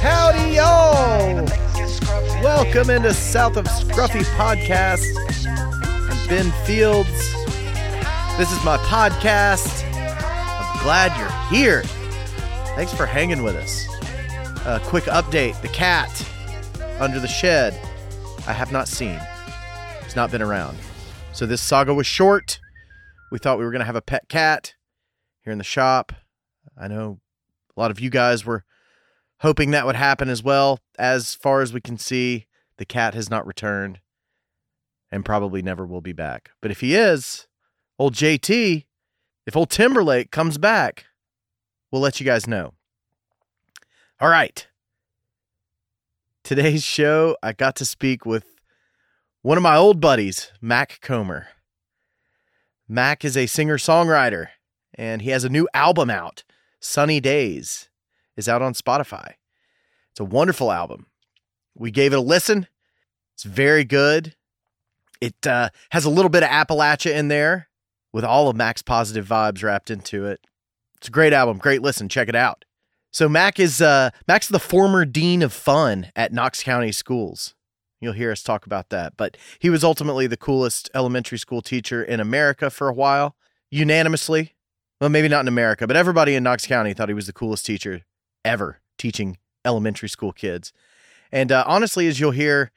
Howdy, y'all! Welcome into South of Scruffy Podcast. I'm Ben Fields. This is my podcast. I'm glad you're here. Thanks for hanging with us. A quick update the cat under the shed, I have not seen. Not been around. So this saga was short. We thought we were going to have a pet cat here in the shop. I know a lot of you guys were hoping that would happen as well. As far as we can see, the cat has not returned and probably never will be back. But if he is, old JT, if old Timberlake comes back, we'll let you guys know. All right. Today's show, I got to speak with one of my old buddies, Mac Comer. Mac is a singer songwriter, and he has a new album out, Sunny Days is out on Spotify. It's a wonderful album. We gave it a listen. It's very good. It uh, has a little bit of Appalachia in there with all of Mac's positive vibes wrapped into it. It's a great album. Great listen. Check it out. So Mac is uh, Mac's the former dean of fun at Knox County Schools. You'll hear us talk about that. But he was ultimately the coolest elementary school teacher in America for a while, unanimously. Well, maybe not in America, but everybody in Knox County thought he was the coolest teacher ever teaching elementary school kids. And uh, honestly, as you'll hear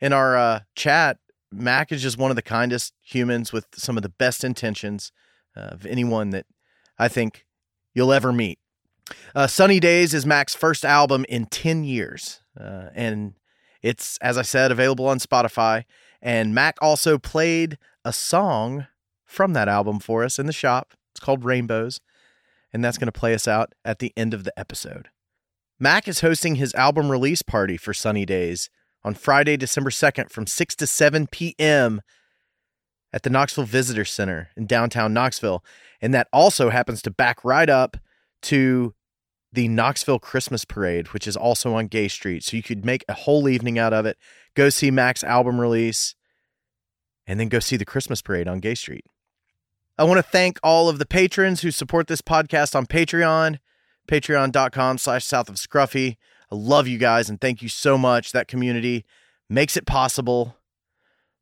in our uh, chat, Mac is just one of the kindest humans with some of the best intentions of anyone that I think you'll ever meet. Uh, Sunny Days is Mac's first album in 10 years. Uh, and it's, as I said, available on Spotify. And Mac also played a song from that album for us in the shop. It's called Rainbows and that's going to play us out at the end of the episode. Mac is hosting his album release party for Sunny Days on Friday, December 2nd from 6 to 7 p.m. at the Knoxville Visitor Center in downtown Knoxville. And that also happens to back right up to the Knoxville Christmas Parade, which is also on Gay Street. So you could make a whole evening out of it, go see Mac's album release, and then go see the Christmas Parade on Gay Street. I want to thank all of the patrons who support this podcast on Patreon, patreon.com slash south of scruffy. I love you guys and thank you so much. That community makes it possible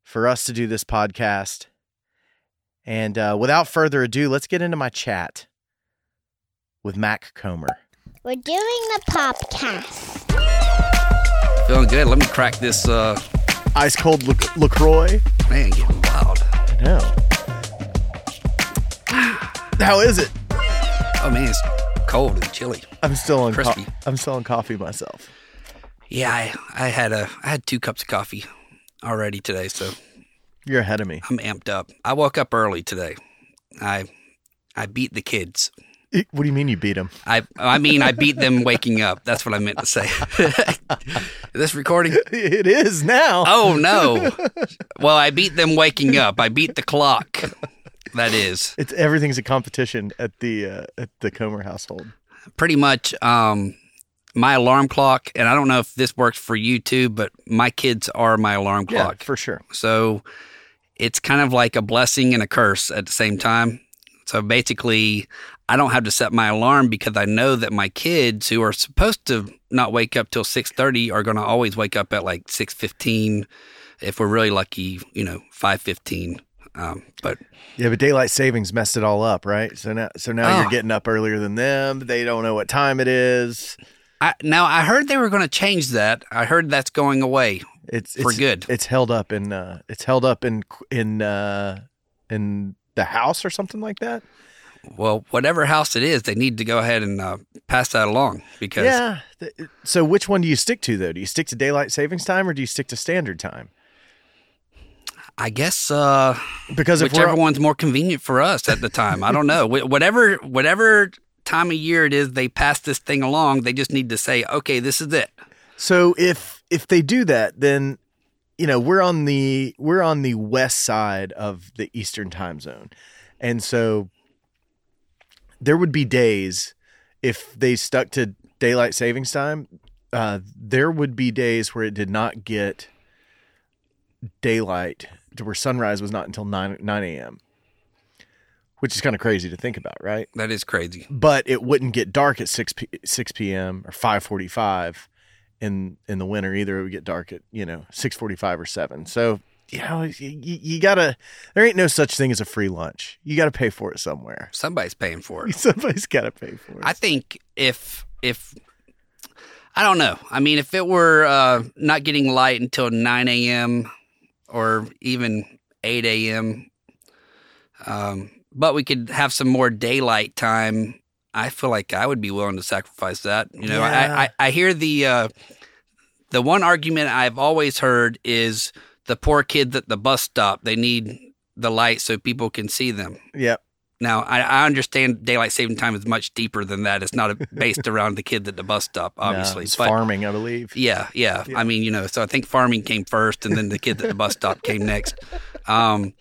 for us to do this podcast. And uh, without further ado, let's get into my chat with Mac Comer. We're doing the podcast. Feeling good. Let me crack this. Uh, Ice cold Lac- LaCroix. man, getting wild. I know. How is it? Oh man, it's cold and chilly. I'm still on co- Crispy. I'm still on coffee myself. Yeah, I, I had a I had two cups of coffee already today, so You're ahead of me. I'm amped up. I woke up early today. I I beat the kids. What do you mean you beat them? I I mean I beat them waking up. That's what I meant to say. This recording? It is now. Oh no. Well, I beat them waking up. I beat the clock. That is. It's everything's a competition at the uh, at the Comer household. pretty much um my alarm clock and i don't know if this works for you too but my kids are my alarm Yeah, clock for sure. so it's kind of like a blessing and a curse at the same time so basically i don't have to set my alarm because i know that my kids who are supposed to not wake up till 6.30 are going to always wake up at like 6.15 if we're really lucky you know 5.15 um, but Yeah, but daylight savings messed it all up, right? So now, so now Oh. you're getting up earlier than them. They don't know what time it is. I, now i heard they were going to change that i heard that's going away It's For it's, good. It's held up in uh, it's held up in in uh, in the house or something like that. Well, whatever house it is, they need to go ahead and uh, pass that along because Yeah. So which one do you stick to though? Do you stick to daylight savings time or do you stick to standard time? I guess uh, Because whichever one's more convenient for us at the time. I don't know. Whatever whatever time of year it is, they pass this thing along. They just need to say, okay, this is it. So if if they do that, then you know we're on the we're on the west side of the Eastern time zone, and so there would be days if they stuck to daylight savings time. Uh, there would be days where it did not get daylight to where sunrise was not until 9 9 a.m. Which is kind of crazy to think about, right? That is crazy. But it wouldn't get dark at 6 p- 6 p.m. or 5:45 in in the winter either. It would get dark at, you know, 6:45 or 7. So, you know, you, you got to there ain't no such thing as a free lunch. You got to pay for it somewhere. Somebody's paying for it. Somebody's got to pay for it. I think if if I don't know. I mean, if it were uh, not getting light until nine a.m. or even eight a.m., um, but we could have some more daylight time. I feel like I would be willing to sacrifice that. You know, Yeah. I, I I hear the uh, the one argument I've always heard is the poor kids at the bus stop. They need the light so people can see them. Yep. Now, I, I understand daylight saving time is much deeper than that. It's not a, based around the kids at the bus stop, obviously. No, it's but farming, I believe. yeah, yeah, I mean, you know, so I think farming came first, and then the kids at the bus stop came next. Um,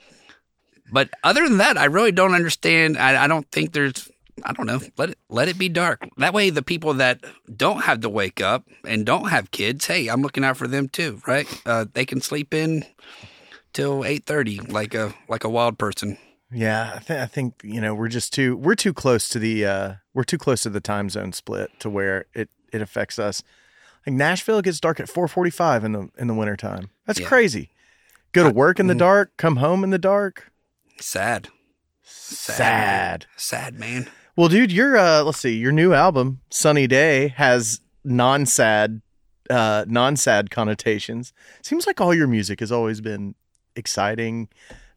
but other than that, I really don't understand. I, I don't think there's. I don't know. Let it let it be dark. That way, the people that don't have to wake up and don't have kids, hey, I'm looking out for them too, right? Uh, they can sleep in till eight thirty, like a like a wild person. Yeah, I, th- I think you know we're just too we're too close to the uh, we're too close to the time zone split to where it it affects us. Like Nashville gets dark at four forty five in the in the wintertime. That's Yeah. crazy. Go to work in the dark, come home in the dark. Sad, Sad. sad man. Well, dude, your uh, let's see, your new album "Sunny Day" has non-sad, uh, non-sad connotations. Seems like all your music has always been exciting,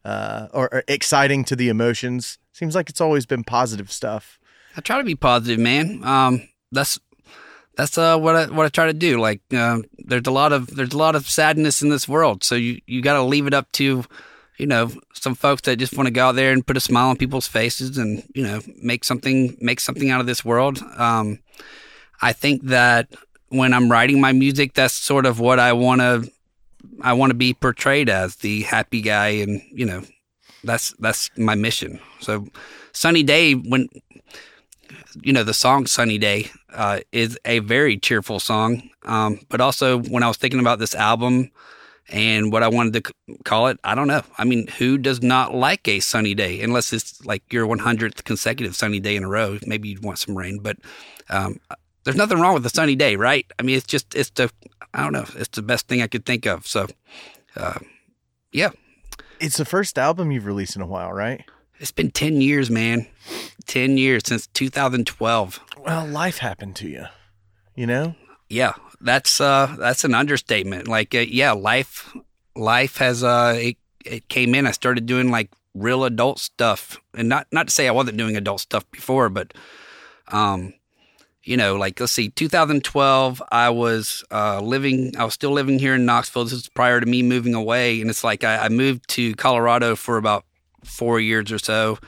uh, or, or exciting to the emotions. Seems like it's always been positive stuff. I try to be positive, man. Um, that's that's uh, what I what I try to do. Like, uh, there's a lot of there's a lot of sadness in this world, so you you got to leave it up to, you know, some folks that just want to go out there and put a smile on people's faces, and you know, make something make something out of this world. Um, I think that when I'm writing my music, that's sort of what I want to I want to be portrayed as the happy guy, and you know, that's that's my mission. So, sunny day when you know the song "Sunny Day" uh, is a very cheerful song. Um, but also, when I was thinking about this album and what I wanted to c- call it, I don't know. I mean, who does not like a sunny day? Unless it's like your 100th consecutive sunny day in a row. Maybe you'd want some rain, but um, there's nothing wrong with a sunny day, right? I mean, it's just it's the I don't know. It's the best thing I could think of. So, uh, yeah, It's the first album you've released in a while, right? it's been 10 years, man. 10 years since 2012. Well, life happened to you, you know. Yeah, that's uh that's an understatement. Like uh, yeah, life life has uh it, it came in. I started doing like real adult stuff, and not not to say I wasn't doing adult stuff before, but um, you know, like let's see, 2012, I was uh living, I was still living here in Knoxville. This is prior to me moving away, and it's like I, I moved to Colorado for about four years or so,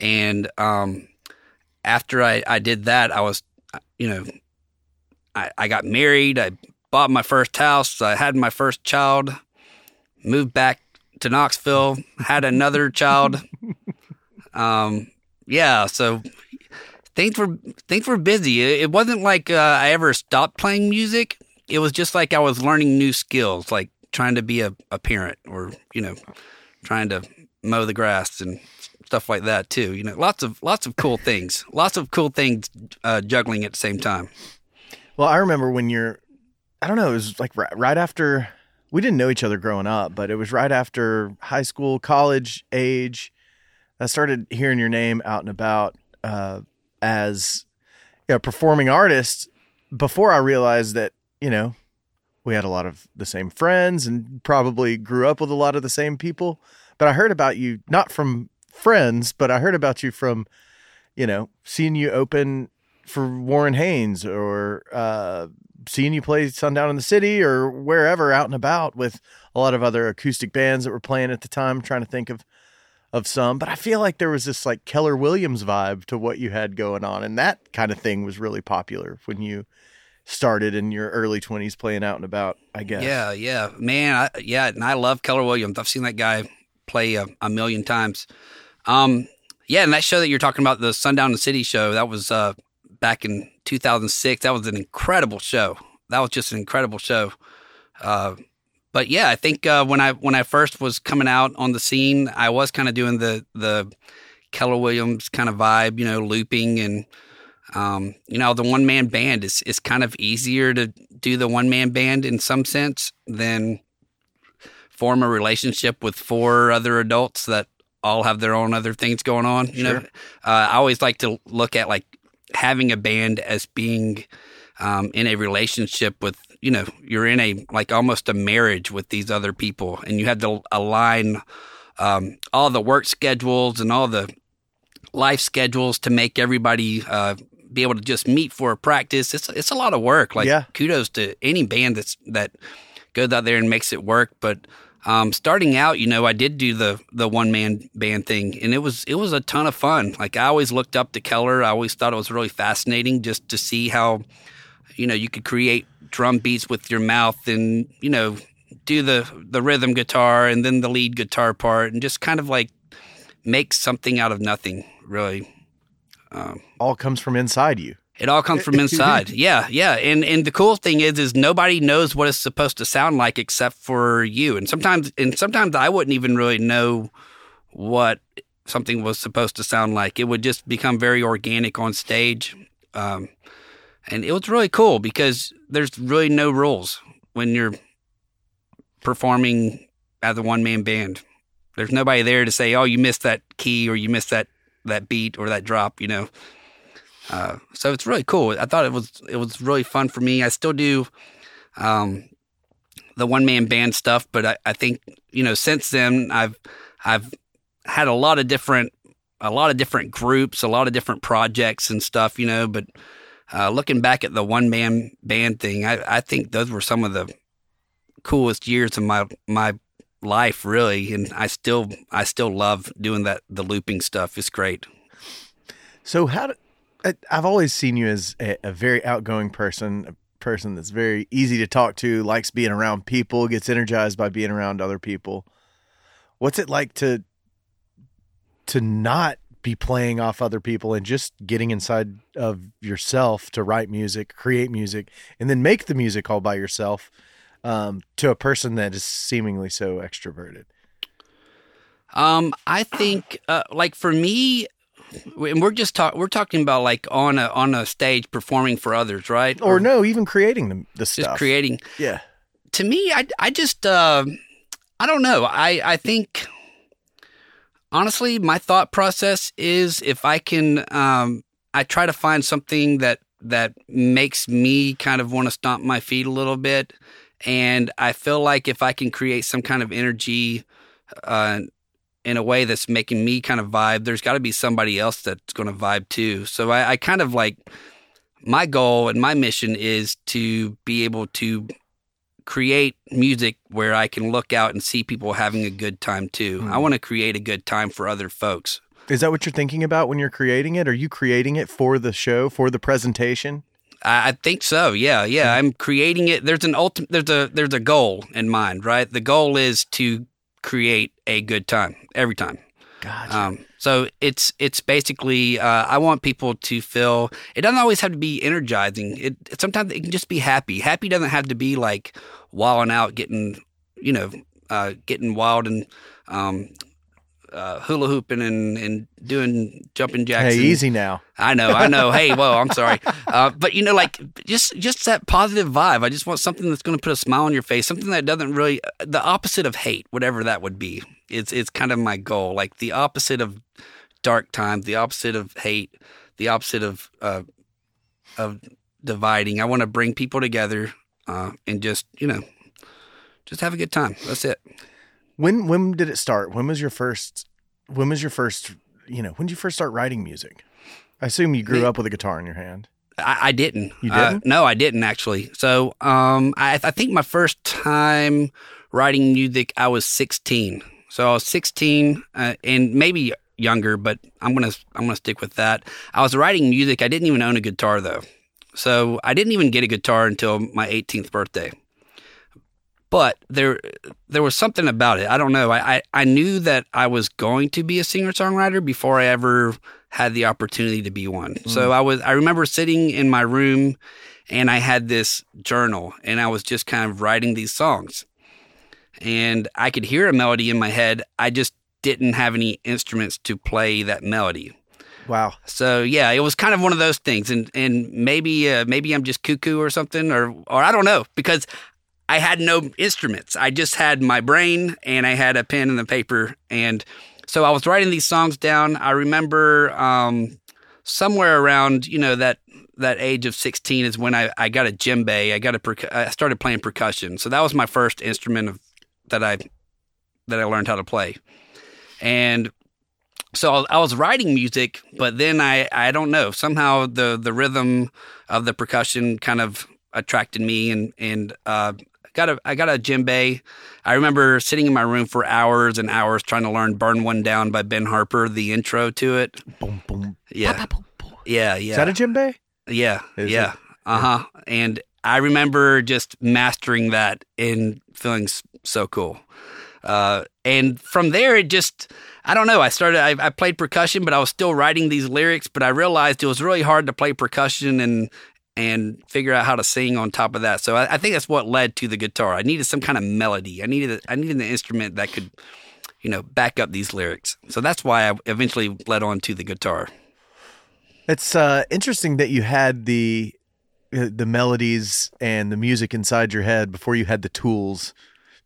and um, after I I did that, I was you know I, I got married. I bought my first house. I had my first child. Moved back to Knoxville. Had another child. Um, yeah. So things were things were busy. It, wasn't like uh, I ever stopped playing music. It was just like I was learning new skills, like trying to be a, a parent, or you know, trying to mow the grass and stuff like that too. You know, lots of lots of cool things. Lots of cool things uh, juggling at the same time. Well, I remember when you're, I don't know, it was like right, right after we didn't know each other growing up, but it was right after high school, college age. I started hearing your name out and about uh, as know, performing artist. Before I realized that you know we had a lot of the same friends and probably grew up with a lot of the same people. But I heard about you not from friends, but I heard about you from you know seeing you open for Warren Haynes or uh, seeing you play Sundown in the City or wherever out and about with a lot of other acoustic bands that were playing at the time. trying to think of of some, but I feel like there was this like Keller Williams vibe to what you had going on, and that kind of thing was really popular when you started in your early twenties playing out and about. I guess. Yeah, yeah, man, I, yeah, and I love Keller Williams. I've seen that guy play a, a million times. Um, yeah, and that show that you're talking about, the Sundown in the City show, that was uh, back in 2006. That was an incredible show. That was just an incredible show. Uh, but yeah, I think uh, when I when I first was coming out on the scene, I was kind of doing the the Keller Williams kind of vibe, you know, looping and um, you know the one man band is is kind of easier to do the one man band in some sense than form a relationship with four other adults that all have their own other things going on. You know, uh, I always like to look at like having a band as being um, in a relationship with you know you're in a like almost a marriage with these other people and you have to align um, all the work schedules and all the life schedules to make everybody uh, be able to just meet for a practice it's it's a lot of work like Yeah. kudos to any band that's that goes out there and makes it work but um, starting out, you know, I did do the the one man band thing, and it was it was a ton of fun. Like I always looked up to Keller. I always thought it was really fascinating just to see how, you know, you could create drum beats with your mouth, and you know, do the the rhythm guitar and then the lead guitar part, and just kind of like make something out of nothing. Really, All comes from inside you. It all comes from inside. yeah, yeah. And and the cool thing is is nobody knows what it's supposed to sound like except for you. And sometimes and sometimes I wouldn't even really know what something was supposed to sound like. It would just become very organic on stage. Um, and it was really cool because there's really no rules when you're performing as a one man band. There's nobody there to say, "Oh, you missed that key or you missed that that beat or that drop," you know. Uh, so it's really cool. I thought it was it was really fun for me. I still do um, the one man band stuff, but I, I think you know since then I've I've had a lot of different a lot of different groups, a lot of different projects and stuff, you know. But uh, looking back at the one man band thing, I, I think those were some of the coolest years of my my life, really. And I still I still love doing that the looping stuff. It's great. So how I, I've always seen you as a, a very outgoing person, a person that's very easy to talk to, likes being around people, gets energized by being around other people. What's it like to to not be playing off other people and just getting inside of yourself to write music, create music, and then make the music all by yourself um, to a person that is seemingly so extroverted? Um, I think, uh, like for me, and we're just talk, we're talking about like on a on a stage performing for others, right? Or no, even creating the, the just creating. yeah. To me, I I just uh, I don't know. I I think honestly, my thought process is if I can, um, I try to find something that that makes me kind of want to stomp my feet a little bit, and I feel like if I can create some kind of energy. Uh, in a way that's making me kind of vibe, there's got to be somebody else that's going to vibe too. So I, I kind of like my goal and my mission is to be able to create music where I can look out and see people having a good time too. I hmm. want to create a good time for other folks. Is that what you're thinking about when you're creating it? Are you creating it for the show, for the presentation? I, I think so. Yeah, yeah. Hmm. I'm creating it. There's an ultimate. There's a there's a goal in mind, right? The goal is to create a good time every time. Gotcha. Um, so it's it's basically uh, I want people to feel it doesn't always have to be energizing. It, it sometimes it can just be happy. Happy doesn't have to be like wilding out, getting you know, uh, getting wild and um, uh, hula hooping and, and doing jumping jacks. hey, and- easy now. I know, I know. hey, whoa, I'm sorry, uh, but you know, like just just that positive vibe. I just want something that's going to put a smile on your face. Something that doesn't really the opposite of hate, whatever that would be. It's it's kind of my goal, like the opposite of dark times, the opposite of hate, the opposite of uh, of dividing. I want to bring people together uh, and just you know just have a good time. That's it. When when did it start? When was your first? When was your first? You know, when did you first start writing music? I assume you grew up with a guitar in your hand. I, I didn't. You Uh, didn't? no, I didn't actually. So, um, I, I think my first time writing music, I was 16. So I was 16, uh, and maybe younger, but I'm gonna I'm gonna stick with that. I was writing music. I didn't even own a guitar though, so I didn't even get a guitar until my 18th birthday. But there there was something about it. I don't know. I, I, I knew that I was going to be a singer songwriter before I ever had the opportunity to be one. So I was I remember sitting in my room and I had this journal and I was just kind of writing these songs. and I could hear a melody in my head. I just didn't have any instruments to play that melody. Wow. So yeah, it was kind of one of those things, and and maybe uh, maybe I'm just cuckoo or something, or or I don't know because I had no instruments. I just had my brain and I had a pen and the paper, and so I was writing these songs down. I remember um, somewhere around you know that that age of 16 is when I, I got a djembe. I got a percu- I started playing percussion. So that was my first instrument of, that I that I learned how to play. And so I was- writing music, but then I I don't know somehow the the rhythm of the percussion kind of attracted me and and uh, got a I got a djembe. I remember sitting in my room for hours and hours trying to learn "Burn One Down" by Ben Harper, the intro to it. Boom, boom. Yeah, yeah, yeah. Is that a djembe? Yeah, Is yeah, uh huh. And I remember just mastering that and feeling so cool. Uh, and from there, it just I don't know. I started. I, I played percussion, but I was still writing these lyrics. But I realized it was really hard to play percussion and and figure out how to sing on top of that. So I, I think that's what led to the guitar. I needed some kind of melody. I needed I needed an instrument that could, you know, back up these lyrics. So that's why I eventually led on to the guitar. It's uh, interesting that you had the uh, the melodies and the music inside your head before you had the tools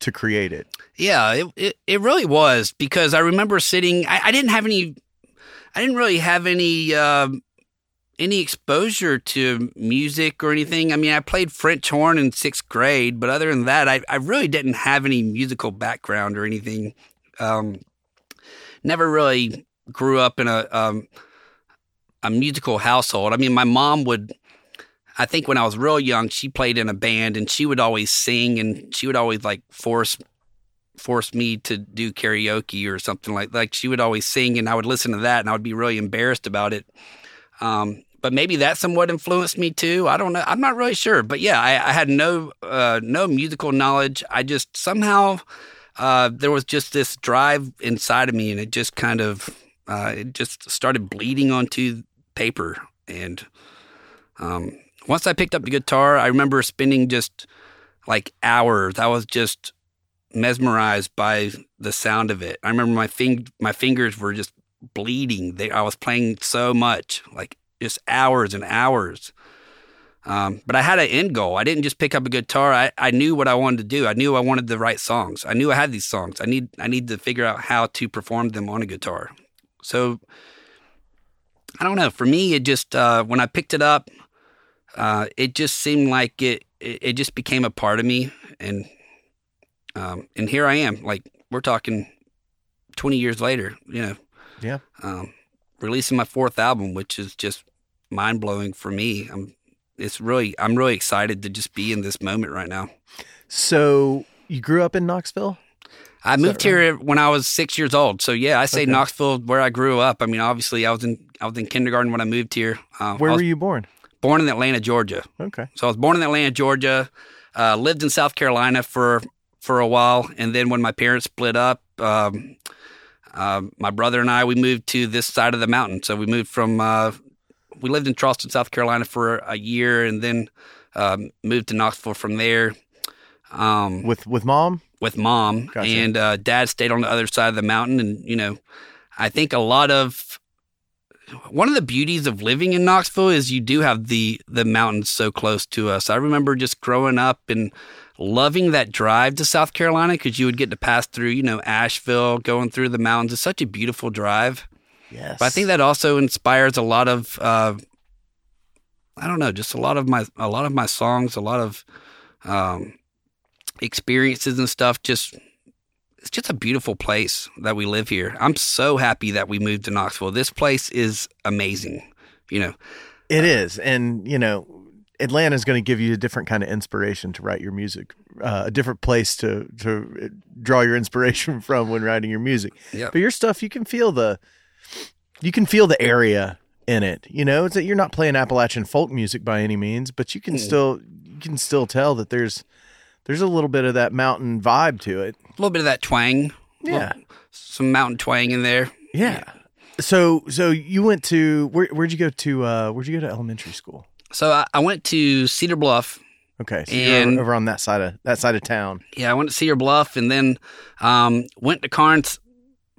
to create it. Yeah, it, it, it really was because I remember sitting. I, I didn't have any. I didn't really have any um any exposure to music or anything. I mean, I played French horn in sixth grade, but other than that, I, I really didn't have any musical background or anything. Um, never really grew up in a um, a musical household. I mean, my mom would. I think when I was real young, she played in a band and she would always sing and she would always like force force me to do karaoke or something like like she would always sing and I would listen to that and I would be really embarrassed about it. Um, but maybe that somewhat influenced me too. I don't know. I'm not really sure. But yeah, I, I had no uh, no musical knowledge. I just somehow uh, there was just this drive inside of me, and it just kind of uh, it just started bleeding onto paper. And um, once I picked up the guitar, I remember spending just like hours. I was just mesmerized by the sound of it. I remember my fing- my fingers were just bleeding. They, I was playing so much, like just hours and hours. Um, but I had an end goal. I didn't just pick up a guitar. I, I knew what I wanted to do. I knew I wanted the right songs. I knew I had these songs. I need I need to figure out how to perform them on a guitar. So I don't know. For me, it just uh, when I picked it up, uh, it just seemed like it, it it just became a part of me, and um, and here I am. Like we're talking twenty years later. You know, Yeah. um, releasing my fourth album, which is just mind blowing for me. I'm it's really I'm really excited to just be in this moment right now. So you grew up in Knoxville? I Is moved that right? here when I was six years old, so yeah, I say Okay. Knoxville, where I grew up. I mean, obviously, I was in I was in kindergarten when I moved here. Uh, Where was were you born? born in Atlanta, Georgia. Okay. So I was born in Atlanta, Georgia. Uh, lived in South Carolina for for a while, and then when my parents split up, um, uh, my brother and I we moved to this side of the mountain. So we moved from uh, we lived in Charleston, South Carolina for a year, and then um, moved to Knoxville from there. Um, With with mom? with mom Gotcha. and uh, dad stayed on the other side of the mountain and you know i think a lot of one of the beauties of living in knoxville is you do have the the mountains so close to us i remember just growing up and loving that drive to south carolina because you would get to pass through you know asheville going through the mountains. It's such a beautiful drive. Yes. but i think that also inspires a lot of uh, i don't know just a lot of my a lot of my songs a lot of um, experiences and stuff. Just it's just a beautiful place that we live here. I'm so happy that we moved to knoxville. This place is amazing you know. It is, and you know, Atlanta is going to give you a different kind of inspiration to write your music, uh, a different place to to draw your inspiration from when writing your music. Yep. But your stuff, you can feel the, you can feel the area in it. You know, it's that you're not playing Appalachian folk music by any means, but you can Mm. still you can still tell that there's there's a little bit of that mountain vibe to it. a little bit of that twang Yeah. some mountain twang in there Yeah. So so you went to where where'd you go to uh where'd you go to elementary school? So i, I went to cedar bluff Okay, so And- over, over on that side of that side of town. Yeah, I went to Cedar Bluff and then um, went to Karns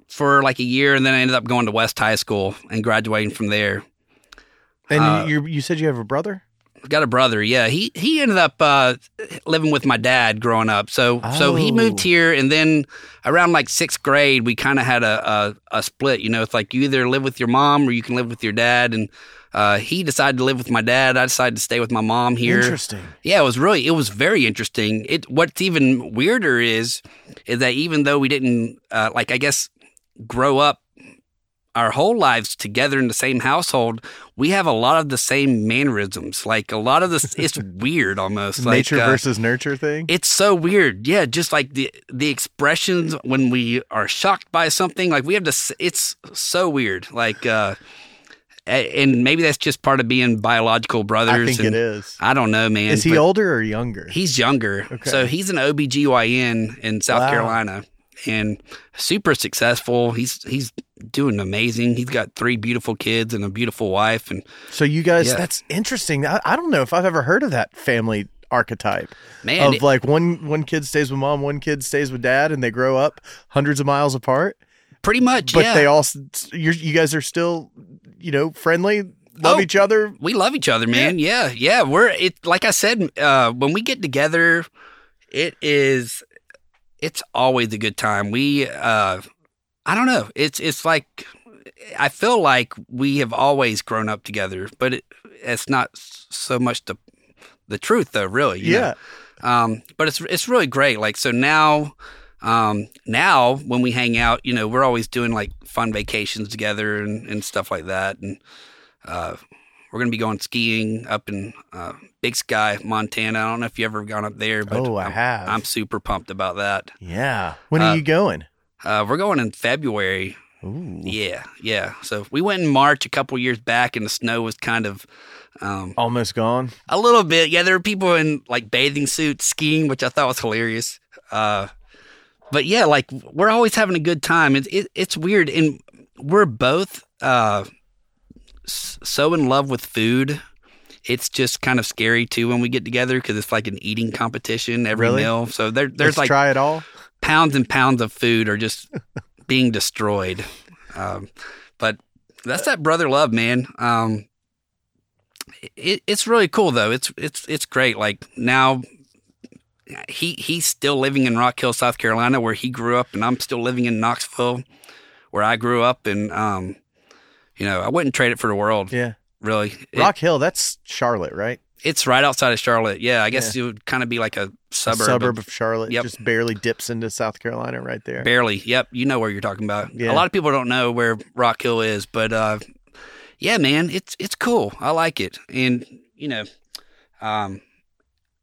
for like a year, and then I ended up going to West High School and graduating from there. And Uh, you you said you have a brother. Got a brother, yeah. He he ended up uh, living with my dad growing up. So so he Oh. moved here, and then around like sixth grade, we kind of had a, a a split. You know, it's like you either live with your mom or you can live with your dad. And uh, he decided to live with my dad. I decided to stay with my mom here. Interesting. Yeah, it was really it was very interesting. It what's even weirder is is that even though we didn't uh, like I guess grow up our whole lives together in the same household, we have a lot of the same mannerisms. Like a lot of this, it's weird almost. Like, Nature uh, versus nurture thing. it's so weird. Yeah, just like the the expressions when we are shocked by something, like we have to. It's so weird. Like, uh, and maybe that's just part of being biological brothers. I think and it is. I don't know, man. Is he older or younger? He's younger. Okay. So he's an OBGYN in South Wow. Carolina and super successful. He's he's doing amazing. He's got three beautiful kids and a beautiful wife and so you guys, Yeah. that's interesting. I, I don't know if I've ever heard of that family archetype man, of it- like one one kid stays with mom, one kid stays with dad, and they grow up hundreds of miles apart. pretty much But yeah. they all, you're, you guys are still, you know, friendly, love Oh. each other. we love each other, man. Yeah, yeah. We're it like I said, uh, when we get together, it is it's always a good time. We uh I don't know. It's it's like I feel like we have always grown up together, but it, it's not so much the the truth though, really. you know? Yeah. Um, but it's it's really great. Like so now, um, now when we hang out, you know, we're always doing like fun vacations together and, and stuff like that. And uh, we're gonna be going skiing up in uh, Big Sky, Montana. I don't know if you ever gone up there, but Oh, I I'm, have. I'm super pumped about that. Yeah. When Uh, are you going? Uh, we're going in February. Ooh. Yeah, yeah. So we went in March a couple years back, and the snow was kind of. Um, Almost gone. A little bit, yeah. There were people in like bathing suits skiing, which I thought was hilarious. Uh, but yeah, like we're always having a good time. It, it, it's weird, and we're both uh, so in love with food. It's just kind of scary too when we get together because it's like an eating competition every Really? meal. So there, Let's there's like try it all. pounds and pounds of food are just being destroyed. Um, but that's that brother love, man. Um, it, it's really cool though. It's it's it's great. Like now, he he's still living in Rock Hill, South Carolina, where he grew up, and I'm still living in Knoxville, where I grew up. And um, you know, I wouldn't trade it for the world. Yeah. Really, It- Rock Hill, that's Charlotte, right? it's right outside of Charlotte. Yeah, I guess it would kind of be like a A suburb. suburb of- of Charlotte. Yep. Just barely dips into South Carolina right there. Barely. Yep. You know where you're talking about. Yeah. A lot of people don't know where Rock Hill is, but uh, yeah, man, it's it's cool. I like it, and you know, um,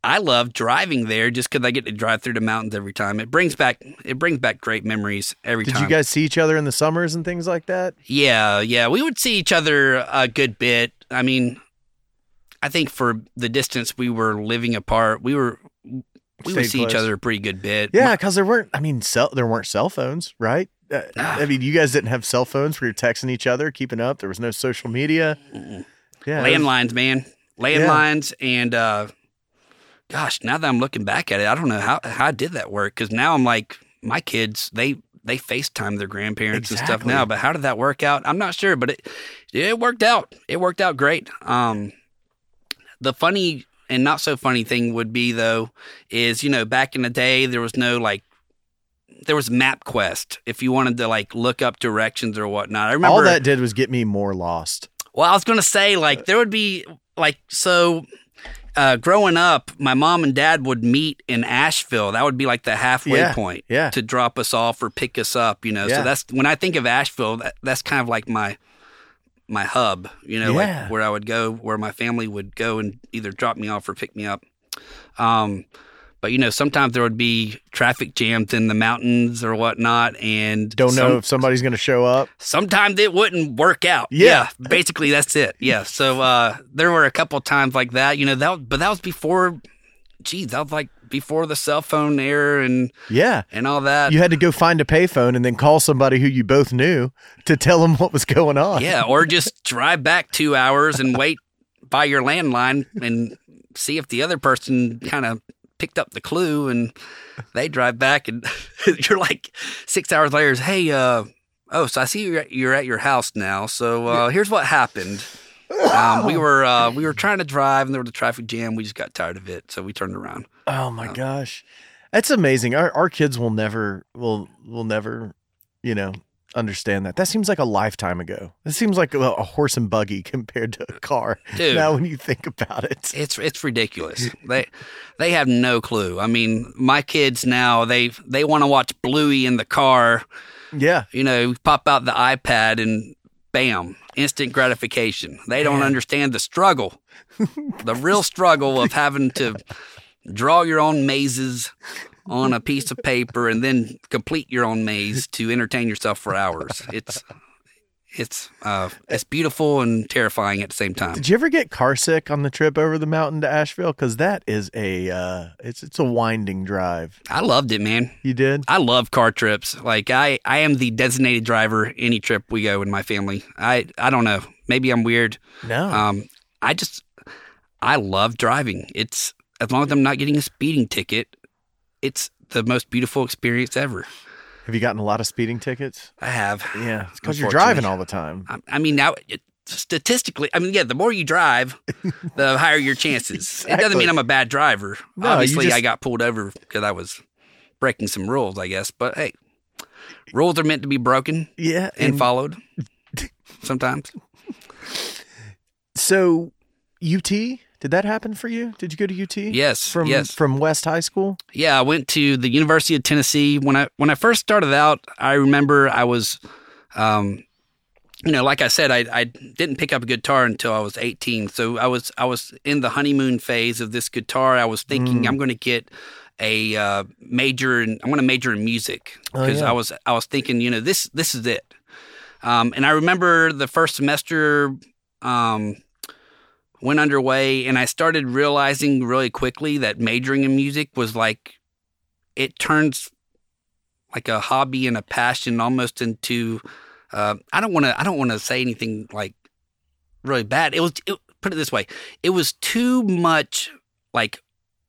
I love driving there just because I get to drive through the mountains every time. It brings back it brings back great memories every Did time. Did you guys see each other in the summers and things like that? Yeah, yeah, we would see each other a good bit. I mean, I think for the distance we were living apart, we were we would Stayed see each other a pretty good bit. Yeah, because there weren't. I mean, cell, there weren't cell phones, right? Uh, Ah. I mean, you guys didn't have cell phones where you're texting each other, keeping up. There was no social media. Mm-mm. Yeah, it was- landlines, man, landlines, and uh, gosh, now that I'm looking back at it, I don't know how how I did that work because now I'm like my kids they they FaceTime their grandparents and stuff now, but how did that work out? I'm not sure, but it it worked out. It worked out great. Um, the funny and not so funny thing would be though is you know back in the day there was no like there was MapQuest if you wanted to like look up directions or whatnot. I remember all that did was get me more lost. well, I was gonna say like there would be like so. Uh, growing up, my mom and dad would meet in Asheville. That would be like the halfway Yeah, point yeah. to drop us off or pick us up. You know, Yeah. so that's when I think of Asheville. That, that's kind of like my my hub. You know, like where I would go, where my family would go and either drop me off or pick me up. Um, but you know, sometimes there would be traffic jams in the mountains or whatnot, and Don't know some- if somebody's going to show up. sometimes it wouldn't work out. Yeah. basically that's it. Yeah. So uh, there were a couple times like that, you know, that but that was before geez, that was like before the cell phone era and Yeah. and all that. You had to go find a payphone and then call somebody who you both knew to tell them what was going on. yeah, or just drive back 2 hours and wait by your landline and see if the other person kind of picked up the clue and they drive back and you're like six hours later, hey, uh, oh, so I see you're at, you're at your house now. So uh, here's what happened. Um, we were uh, we were trying to drive and there was a traffic jam. We just got tired of it, so we turned around. Oh my gosh. That's amazing. Our our kids will never will will never, you know, understand that. That seems like a lifetime ago. It seems like a, a horse and buggy compared to a car. Dude. Now when you think about it. It's it's ridiculous. they they have no clue. I mean, my kids now they they want to watch Bluey in the car. Yeah. You know, pop out the iPad and bam, instant gratification. They don't Man. understand the struggle, the real struggle of having to draw your own mazes on a piece of paper and then complete your own maze to entertain yourself for hours. It's it's uh, it's beautiful and terrifying at the same time. Did you ever get car sick on the trip over the mountain to Asheville? Because that is a uh, it's it's a winding drive. I loved it, man. You did? I love car trips. Like I, I am the designated driver any trip we go in my family. I, I don't know. Maybe I'm weird. No. Um, I just, I love driving. It's as long as I'm not getting a speeding ticket, it's the most beautiful experience ever. Have you gotten a lot of speeding tickets? I have. Yeah, it's because you're driving all the time. I, I mean, now it, statistically, I mean, yeah, the more you drive, the higher your chances. It doesn't mean I'm a bad driver. No, Obviously, just- I got pulled over because I was breaking some rules, I guess. But hey, rules are meant to be broken Yeah, and followed sometimes. So, UT, did that happen for you? Did you go to UT? Yes, From yes. from West High School? Yeah, I went to the University of Tennessee. When I when I first started out, I remember I was, um, you know, like I said, I I didn't pick up a guitar until I was 18. So I was I was in the honeymoon phase of this guitar. I was thinking Mm. I'm going to get a uh, major in I'm going to major in music Oh, because yeah. I was I was thinking, you know, this this is it. Um, and I remember the first semester um, went underway, and I started realizing really quickly that majoring in music was like it turns like a hobby and a passion almost into. Uh, I don't want to. I don't want to say anything like really bad. It was. It, put it this way. It was too much like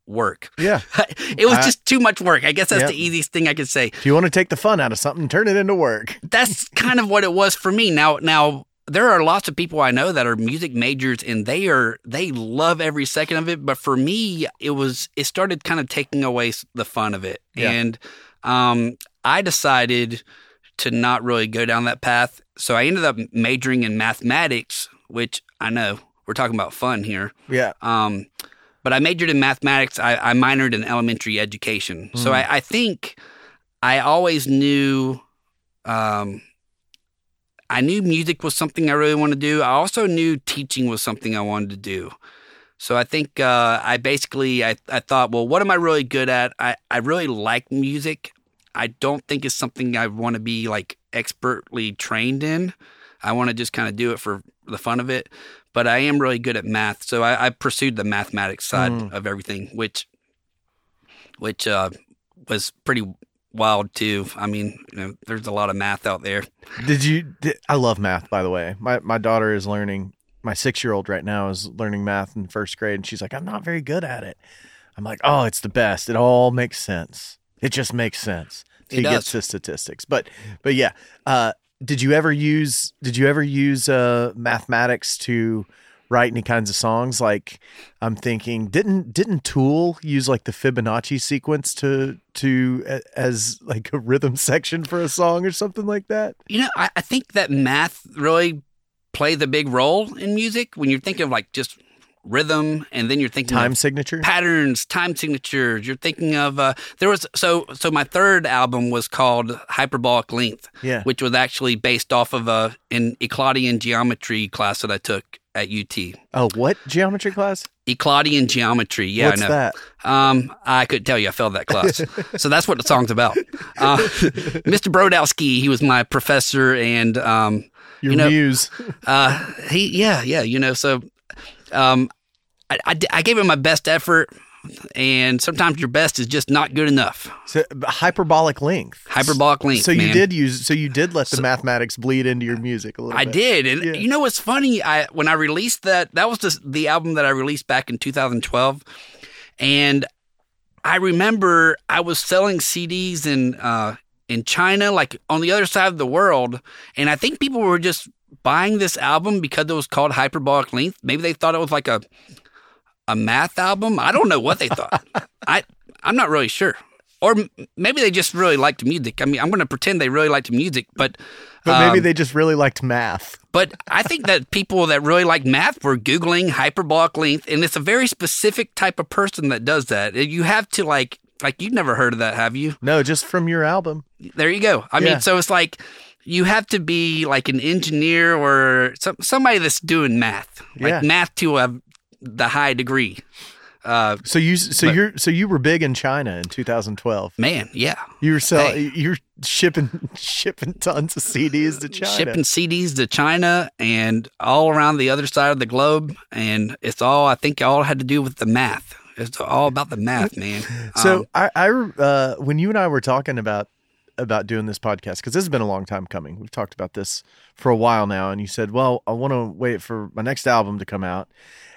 work. Yeah. it was just too much work. I guess that's the easiest thing I could say If you want to take the fun out of something, turn it into work. that's kind of what it was for me. Now, now there are lots of people I know that are music majors, and they are they love every second of it. But for me, it was it started kind of taking away the fun of it, Yeah. and um, I decided to not really go down that path. So I ended up majoring in mathematics, which I know we're talking about fun here. Yeah. Um, but I majored in mathematics. I, I minored in elementary education. So I, I think I always knew, um, I knew music was something I really wanted to do. I also knew teaching was something I wanted to do. So I think uh, I basically I, I thought, well, what am I really good at? I, I really like music. I don't think it's something I want to be like expertly trained in. I want to just kind of do it for the fun of it. But I am really good at math, so I, I pursued the mathematics side Mm. of everything, which which uh, was pretty wild too. I mean, you know, there's a lot of math out there. Did you? Did, I love math, by the way. My my daughter is learning. My six year old right now is learning math in first grade, and she's like, "I'm not very good at it." I'm like, "Oh, it's the best. It all makes sense. It just makes sense." It He does. gets to statistics, but but yeah. Uh, did you ever use? Did you ever use uh, mathematics to write any kinds of songs? Like, I'm thinking, didn't didn't Tool use like the Fibonacci sequence to to a- as like a rhythm section for a song or something like that? You know, I, I think that math really plays the big role in music when you're thinking of like just rhythm, and then you're thinking Time signature. patterns, time signatures. You're thinking of uh, there was so so my third album was called Hyperbolic Length, Yeah. which was actually based off of a non-Euclidean geometry class that I took at UT. Oh, what geometry class? Euclidean geometry, yeah, What's I know. that? Um, I could tell you, I failed that class. so that's what the song's about. Uh, Mr. Brodowski, he was my professor, and um, Your You know- muse. uh, he, yeah, yeah, you know, so um, I, I, I gave him my best effort, and sometimes your best is just not good enough. So, hyperbolic length. Hyperbolic length. So you man. did use. So you did let the mathematics bleed into your music a little. I bit. did, and Yeah. you know what's funny? I when I released that, that was just the album that I released back in 2012, and I remember I was selling CDs in uh, in China, like on the other side of the world, and I think people were just buying this album because it was called Hyperbolic Length. Maybe they thought it was like a a math album. I don't know what they thought. I I'm not really sure. Or maybe they just really liked music. I mean, I'm going to pretend they really liked music, but But maybe um, they just really liked math. but I think that people that really like math were Googling hyperbolic length, and it's a very specific type of person that does that. You have to like, like you've never heard of that, have you? No, just from your album. There you go. I Yeah. mean, so it's like you have to be like an engineer or some, somebody that's doing math, like Yeah. math to a the high degree. Uh, So you, so But- you're, so you were big in China in 2012. man, yeah, You were selling, Hey. you're shipping, shipping tons of CDs to China. shipping CDs to China and all around the other side of the globe, and it's all I think all had to do with the math. It's all about the math, man. So Um, I, I, uh, when you and I were talking about about doing this podcast, because this has been a long time coming. We've talked about this for a while now, and you said, "Well, I want to wait for my next album to come out."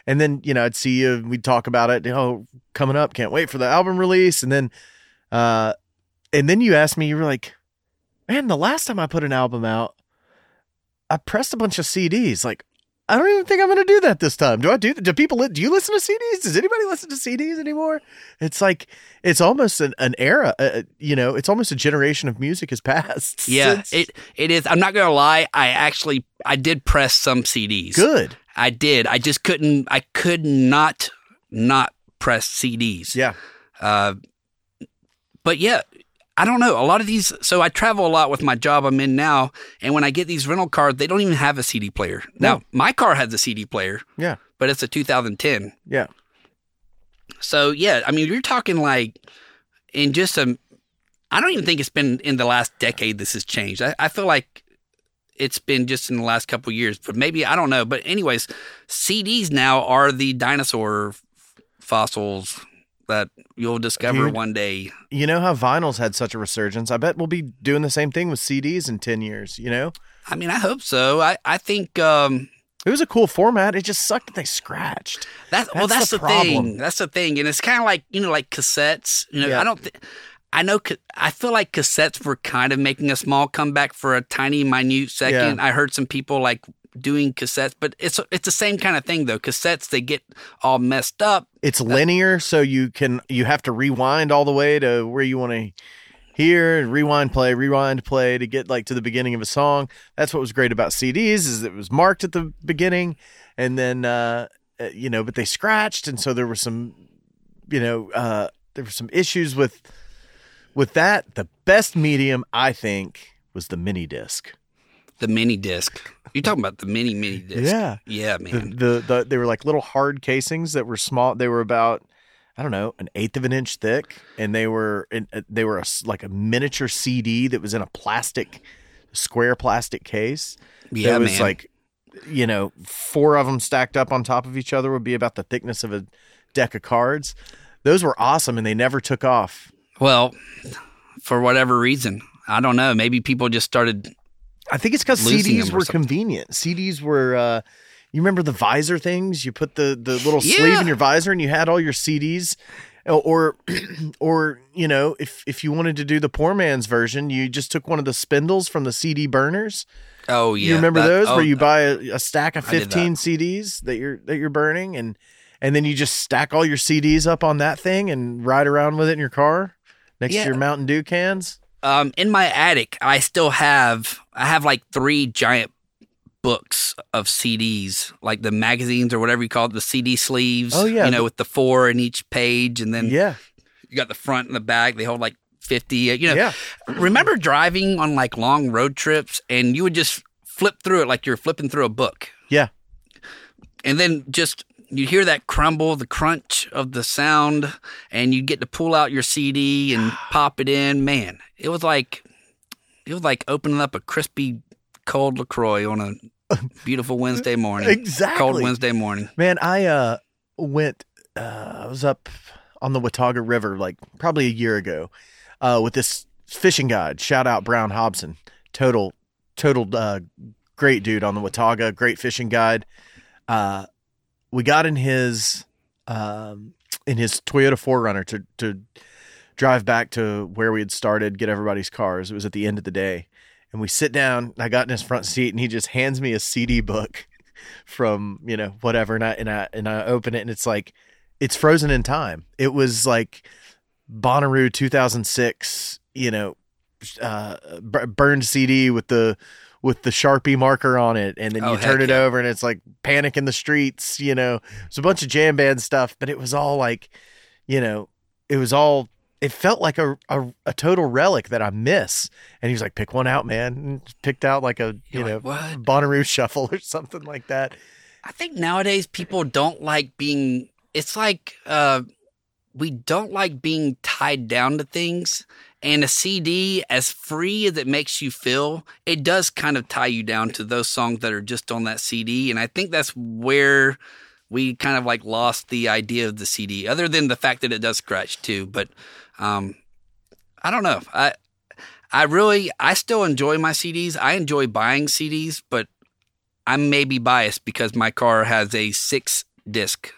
And then you know, I'd see you, we'd talk about it. Oh, coming up, can't wait for the album release. And then, uh, and then you asked me, you were like, "Man, the last time I put an album out, I pressed a bunch of CDs. Like, I don't even think I'm going to do that this time. Do I do? Do people? Do you listen to CDs? Does anybody listen to CDs anymore? It's like it's almost an, an era. Uh, you know, it's almost a generation of music has passed. Yeah, since- it it is. I'm not gonna lie. I actually I did press some CDs. good. I did. I just couldn't. I could not not press CDs. Yeah, Uh, but yeah, I don't know. A lot of these. So I travel a lot with my job I'm in now, and when I get these rental cars, they don't even have a CD player. Now my car has a CD player, yeah, but it's a 2010. yeah. So yeah, I mean, you're talking like in just a. I don't even think it's been in the last decade this has changed. I, I feel like it's been just in the last couple of years, but maybe I don't know. But anyways, CDs now are the dinosaur f- fossils that you'll discover Dude. one day. You know how vinyl's had such a resurgence. I bet we'll be doing the same thing with CDs in ten years. You know, I mean, I hope so. I I think um, it was a cool format. It just sucked that they scratched. That well, That's that's the the, thing. That's the thing, and it's kind of like you know, like cassettes. You know, Yeah. I don't. Th- I know. ca- I feel like cassettes were kind of making a small comeback for a tiny, minute second. I heard some people like doing cassettes, but it's it's the same kind of thing though. Cassettes they get all messed up. It's linear, so you can you have to rewind all the way to where you want to hear and rewind, play, rewind, play to get like to the beginning of a song. That's what was great about CDs is it was marked at the beginning, and then uh, uh, you know, but they scratched, and so there were some, you know, uh, there were some issues with with that. The best medium, I think, was the mini disc. The mini disc. You're talking about the mini mini disc. Yeah. Yeah, man. the the they were like little hard casings that were small. They were about I don't know an eighth of an inch thick, and they were in, uh, they were a like a miniature CD that was in a plastic square plastic case. yeah, it was man. like you know four of them stacked up on top of each other would be about the thickness of a deck of cards. Those were awesome, and they never took off. well, for whatever reason, I don't know. Maybe people just started. I think it's because CDs were convenient. CDs were, uh, you remember the visor things? You put the, the little sleeve in your visor and you had all your CDs. Or, or you know, if if you wanted to do the poor man's version, you just took one of the spindles from the CD burners. Oh yeah, you remember that- those oh, where you buy a, a stack of did that. fifteen CDs that you're that you're burning, and and then you just stack all your CDs up on that thing and ride around with it in your car next Yeah. to your Mountain Dew cans. Um, in my attic, I still have I have like three giant books of CDs, like the magazines or whatever you call it, the CD sleeves. Oh, yeah. you know, with the four in each page, and then Yeah, you got the front and the back. They hold like fifty. uh, You know, yeah. remember driving on like long road trips, and you would just flip through it like you're flipping through a book, Yeah. and then just. You hear that crumble, the crunch of the sound, and you get to pull out your CD and pop it in. Man, it was like it was like opening up a crispy cold LaCroix on a beautiful Wednesday morning. Exactly. Cold Wednesday morning. Man, I uh went uh I was up on the Watauga River like probably a year ago uh, with this fishing guide. Shout out Brown Hobson, total total uh, great dude on the Watauga, great fishing guide. Uh, we got in his um, in his Toyota 4Runner to to drive back to where we had started, get everybody's cars. It was at the end of the day, and we sit down. I got in his front seat, and he just hands me a CD book from you know whatever, and I and I and I open it, and it's like it's frozen in time. It was like Bonnaroo 2006, you know, uh, burned CD with the with the Sharpie marker on it, and then Oh, you turn it yeah. over, and it's like Panic in the Streets. You know, it's a bunch of jam band stuff, but it was all like, you know, it was all. It felt like a, a a total relic that I miss. And he was like, "Pick one out, man." And picked out like a you You're know like, Bonnaroo shuffle or something like that. I think nowadays people don't like being. It's like uh, we don't like being tied down to things. And a CD, as free as it makes you feel, it does kind of tie you down to those songs that are just on that CD. And I think that's where we kind of like lost the idea of the CD, other than the fact that it does scratch too. But um, I don't know. I I really I still enjoy my CDs. I enjoy buying CDs, but I may be biased because my car has a six disc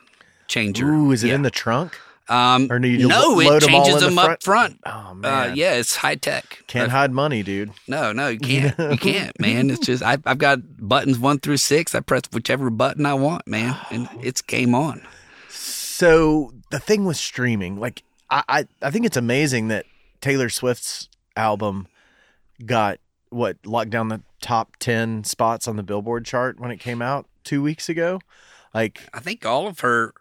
changer. Ooh, is it Yeah. in the trunk? Um, Or do you no, it load 'em all changes in the them up front. Oh Uh, man, yeah, it's high tech. can't Uh, hide money, dude. no, no, you can't. You can't, man. It's just I, I've got buttons one through six. I press whichever button I want, man, and it's game on. So the thing with streaming, like I, I, I think it's amazing that Taylor Swift's album got what locked down the top ten spots on the Billboard chart when it came out two weeks ago. Like I think all of her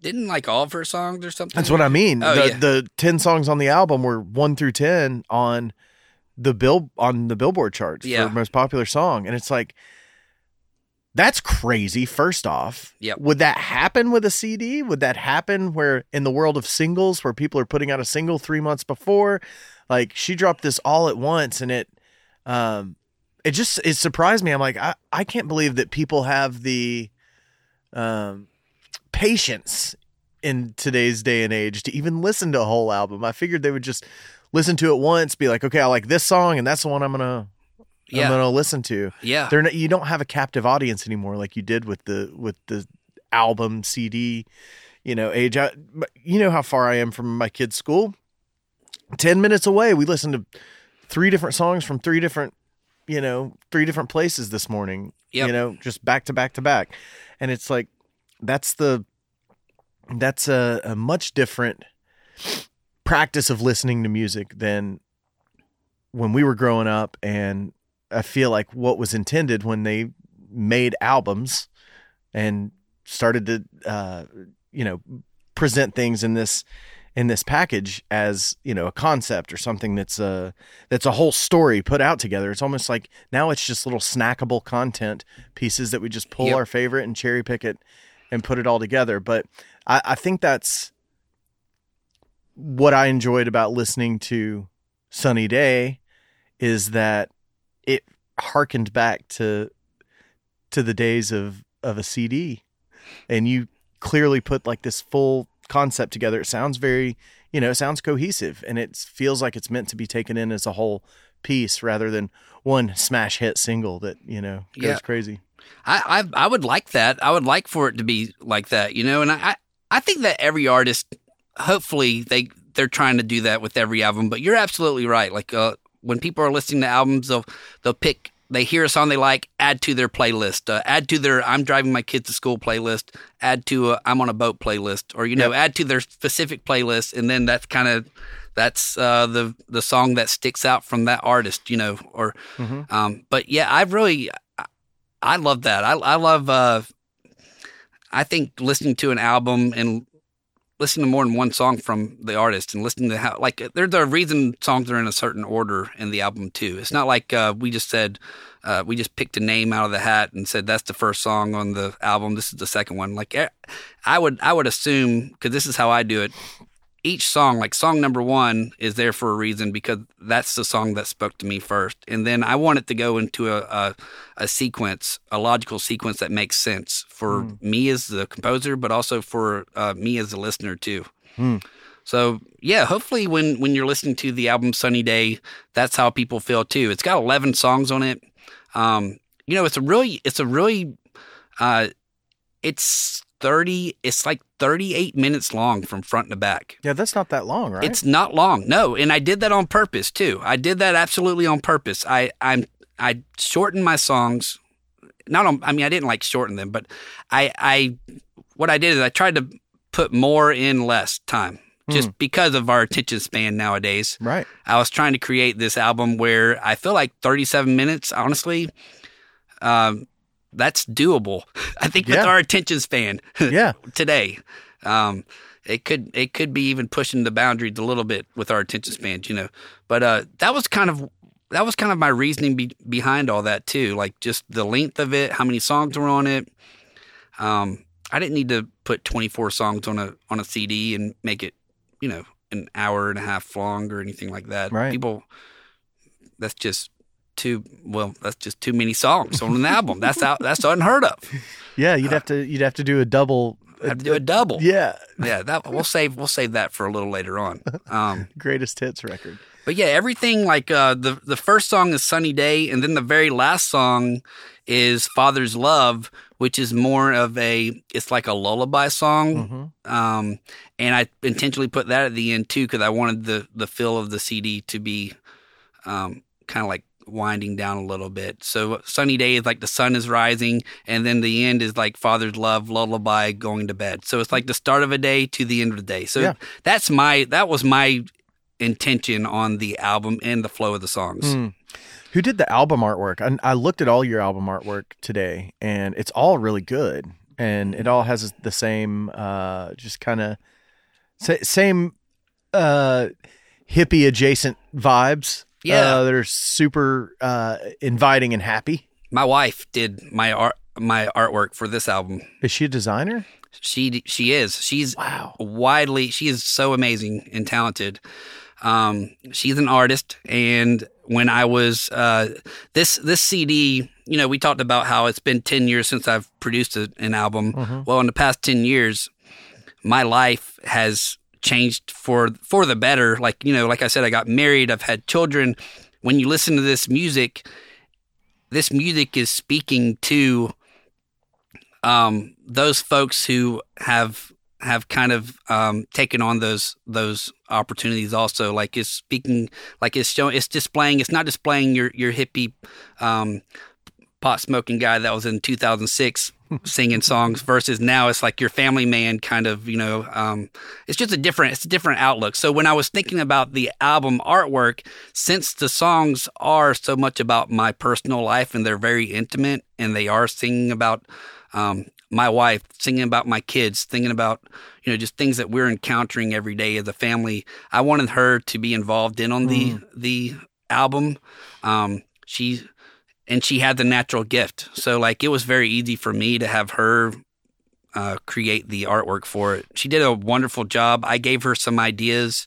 didn't like all of her songs or something. that's what I mean. Oh, the yeah. the ten songs on the album were one through ten on the bill on the Billboard charts Yeah. for most popular song, and it's like that's crazy. First off, Yep. would that happen with a CD? Would that happen where in the world of singles, where people are putting out a single three months before? Like she dropped this all at once, and it, um, it just it surprised me. I'm like, I I can't believe that people have the, um, patience in today's day and age to even listen to a whole album. I figured they would just listen to it once, be like, okay, I like this song, and that's the one I'm gonna I'm gonna listen to. yeah, They're not, you don't have a captive audience anymore like you did with the with the album CD, you know, age. I, but you know how far I am from my kid's school. Ten minutes away, we listened to three different songs from three different, you know, three different places this morning. Yep. You know, just back to back to back, and it's like that's the that's a, a much different practice of listening to music than when we were growing up and I feel like what was intended when they made albums and started to uh, you know present things in this in this package as you know a concept or something that's a that's a whole story put out together it's almost like now it's just little snackable content pieces that we just pull Yep. our favorite and cherry pick it and put it all together. But I, I think that's what I enjoyed about listening to Sunny Day is that it harkened back to to the days of of a CD and you clearly put like this full concept together. It sounds very you know it sounds cohesive and it feels like it's meant to be taken in as a whole piece rather than one smash hit single that you know goes Yeah. crazy I, I I would like that. I would like for it to be like that, you know. And I I, I think that every artist, hopefully, they they're trying to do that with every album. But you're absolutely right. Like uh, when people are listening to albums, they'll they'll pick. They hear a song they like, add to their playlist, uh, add to their "I'm driving my kids to school" playlist, add to a "I'm on a boat" playlist, or you know, add to their specific playlist, and then that's kind of that's uh, the the song that sticks out from that artist, you know. Or, um, but yeah, I really I love that. I I love. Uh, I think listening to an album and listening to more than one song from the artist and listening to how like there's a reason songs are in a certain order in the album too. It's not like uh, we just said uh, we just picked a name out of the hat and said that's the first song on the album. This is the second one. Like eh, I would I would assume because this is how I do it. Each song, like song number one, is there for a reason because that's the song that spoke to me first, and then I want it to go into a a, a sequence, a logical sequence that makes sense for me as the composer, but also for uh, me as the listener too. Hmm. So yeah, hopefully when when you're listening to the album Sunny Day, that's how people feel too. It's got 11 songs on it. Um, you know, it's a really it's a really uh, it's 30 it's like 38 minutes long from front to back. Yeah, that's not that long, right? It's not long. No, and I did that on purpose too. I did that absolutely on purpose. I I'm I shortened my songs. Not on I mean I didn't like shorten them, but I I what I did is I tried to put more in less time. Just because of our attention span nowadays. right. I was trying to create this album where I feel like 37 minutes, honestly, um, that's doable. I think with Yeah. our attention span Yeah. today, um, it could it could be even pushing the boundaries a little bit with our attention spans, you know. But uh, that was kind of that was kind of my reasoning be- behind all that too, like just the length of it, how many songs were on it. Um, I didn't need to put 24 songs on a on a CD and make it, you know, an hour and a half long or anything like that. Right. People, that's just too well. That's just too many songs on an album. That's out. That's unheard of. Yeah, you'd have to you'd have to do a double. I have to do a double. Yeah, yeah. That we'll save. We'll save that for a little later on. Um, greatest hits record. but yeah, everything like uh, the the first song is "Sunny Day," and then the very last song is "Father's Love," which is more of a it's like a lullaby song. Mhm. Um, and I intentionally put that at the end too because I wanted the the feel of the CD to be um, kind of like winding down a little bit. So sunny day is like the sun is rising, and then the end is like father's love lullaby going to bed. So it's like the start of a day to the end of the day. So Yeah. that's my that was my intention on the album and the flow of the songs. Mm. Who did the album artwork? I, I looked at all your album artwork today, and it's all really good, and it all has the same, uh, just kind of sa- same uh, hippie adjacent vibes. Yeah. uh, that are super uh, inviting and happy. My wife did my art my artwork for this album. Is she a designer? She she is. She's Wow. widely she is so amazing and talented um she's an artist and when i was uh this this cd you know we talked about how it's been 10 years since i've produced a, an album Mhm. well in the past 10 years my life has changed for for the better. Like you know like i said i got married i've had children. When you listen to this music this music is speaking to um, those folks who have have kind of um, taken on those those opportunities also. Like it's speaking like it's showing it's displaying it's not displaying your your hippie um, pot smoking guy that was in 2006 singing songs versus now it's like your family man kind of you know um, it's just a different it's a different outlook. So when i was thinking about the album artwork since the songs are so much about my personal life and they're very intimate and they are singing about um, my wife singing about my kids thinking about you know just things that we're encountering every day as a family i wanted her to be involved in on the the album. Um, she and she had the natural gift. So like it was very easy for me to have her uh, create the artwork for it. She did a wonderful job. I gave her some ideas.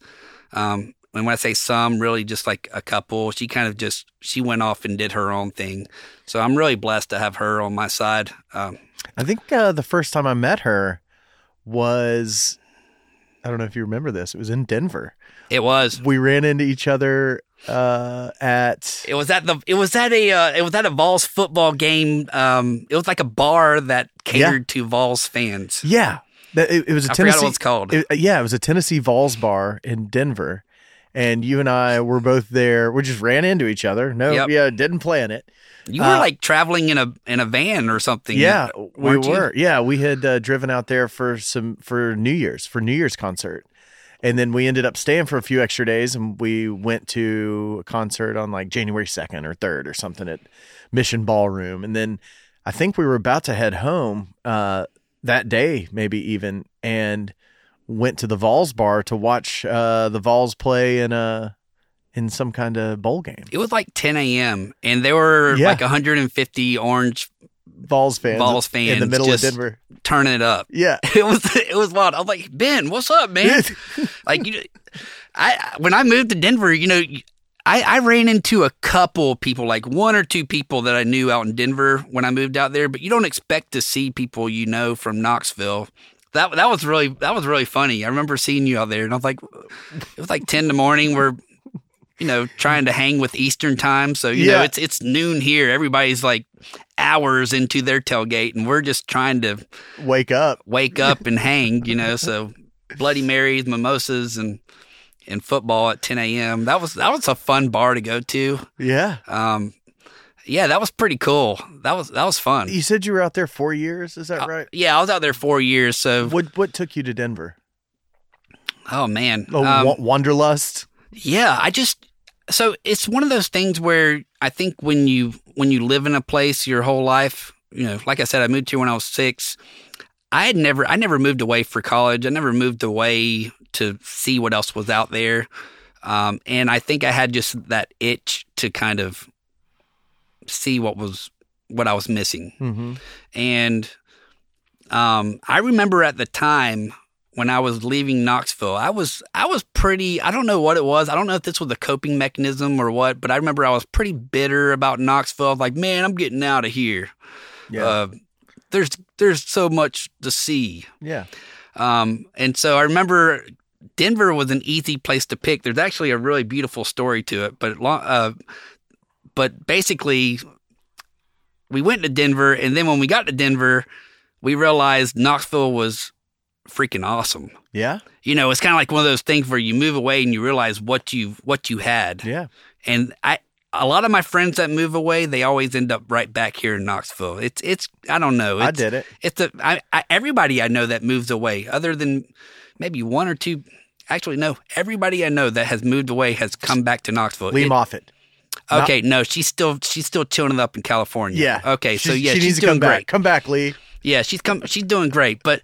Um, and when I say some, really just like a couple. She kind of just she went off and did her own thing. So I'm really blessed to have her on my side. Um, I think uh, the first time I met her was, I don't know if you remember this. It was in Denver. it was We ran into each other uh, at it was at the it was at a uh, it was at a Vols football game. Um, it was like a bar that catered to Vols fans. yeah. It, it was a I Tennessee. what it's called. it- yeah, it was a Tennessee Vols bar in Denver, and you and I were both there. We just ran into each other. No, Yep. yeah, didn't plan it. You were uh, like traveling in a in a van or something. Yeah, we weren't you? Yeah, we had uh, driven out there for some for New Year's for New Year's concert, and then we ended up staying for a few extra days, and we went to a concert on like January second or third or something at Mission Ballroom, and then I think we were about to head home uh, that day, maybe even, and went to the Vols bar to watch uh, the Vols play in a in some kind of bowl game. It was like 10 a.m. and there were Yeah. like 150 orange Vols fans, Vols in the middle of Denver. turning it up. Yeah. It was it was wild. I was like, Ben, what's up, man? like you, I when I moved to Denver, you know, I I ran into a couple people, like one or two people that I knew out in Denver when I moved out there, but you don't expect to see people you know from Knoxville that that was really that was really funny. I remember seeing you out there, and I was like, it was like ten in the morning. We're you know trying to hang with Eastern time, so you know it's it's noon here. Everybody's like hours into their tailgate, and we're just trying to Wake up. wake up and hang. You know, so Bloody Marys, mimosas, and and football at 10 a.m. That was that was a fun bar to go to. Yeah. Um, yeah, that was pretty cool. That was that was fun. You said you were out there four years. Is that Uh, right? Yeah, I was out there four years. So, What What took you to Denver? oh man, Oh, Um, Wanderlust. yeah, I just so it's one of those things where I think when you when you live in a place your whole life, you know, like I said, I moved here when I was six. I had never I never moved away for college. I never moved away to see what else was out there. Um, and I think I had just that itch to kind of see what was what I was missing. Mm-hmm. And um, I remember at the time when I was leaving Knoxville, I was I was pretty. I don't know what it was. I don't know if this was a coping mechanism or what, but I remember I was pretty bitter about Knoxville. I was like, man, I'm getting out of here. Yeah. Uh, there's there's so much to see. yeah. Um, and so I remember Denver was an easy place to pick. There's actually a really beautiful story to it, but uh, but basically, we went to Denver, and then when we got to Denver, we realized Knoxville was freaking awesome. Yeah. You know, it's kind of like one of those things where you move away and you realize what you what you had. Yeah. And I, a lot of my friends that move away, they always end up right back here in Knoxville. It's it's I don't know. It's, I did it. it's a, I, I, everybody I know that moves away, other than maybe one or two. Actually, no. Everybody I know that has moved away has come back to Knoxville. Lee It- Moffitt. okay, no, she's still she's still chilling up in California. Yeah. Okay, so yeah, she she's needs to doing come great. back. Come back, Lee. Yeah, she's come. She's doing great. But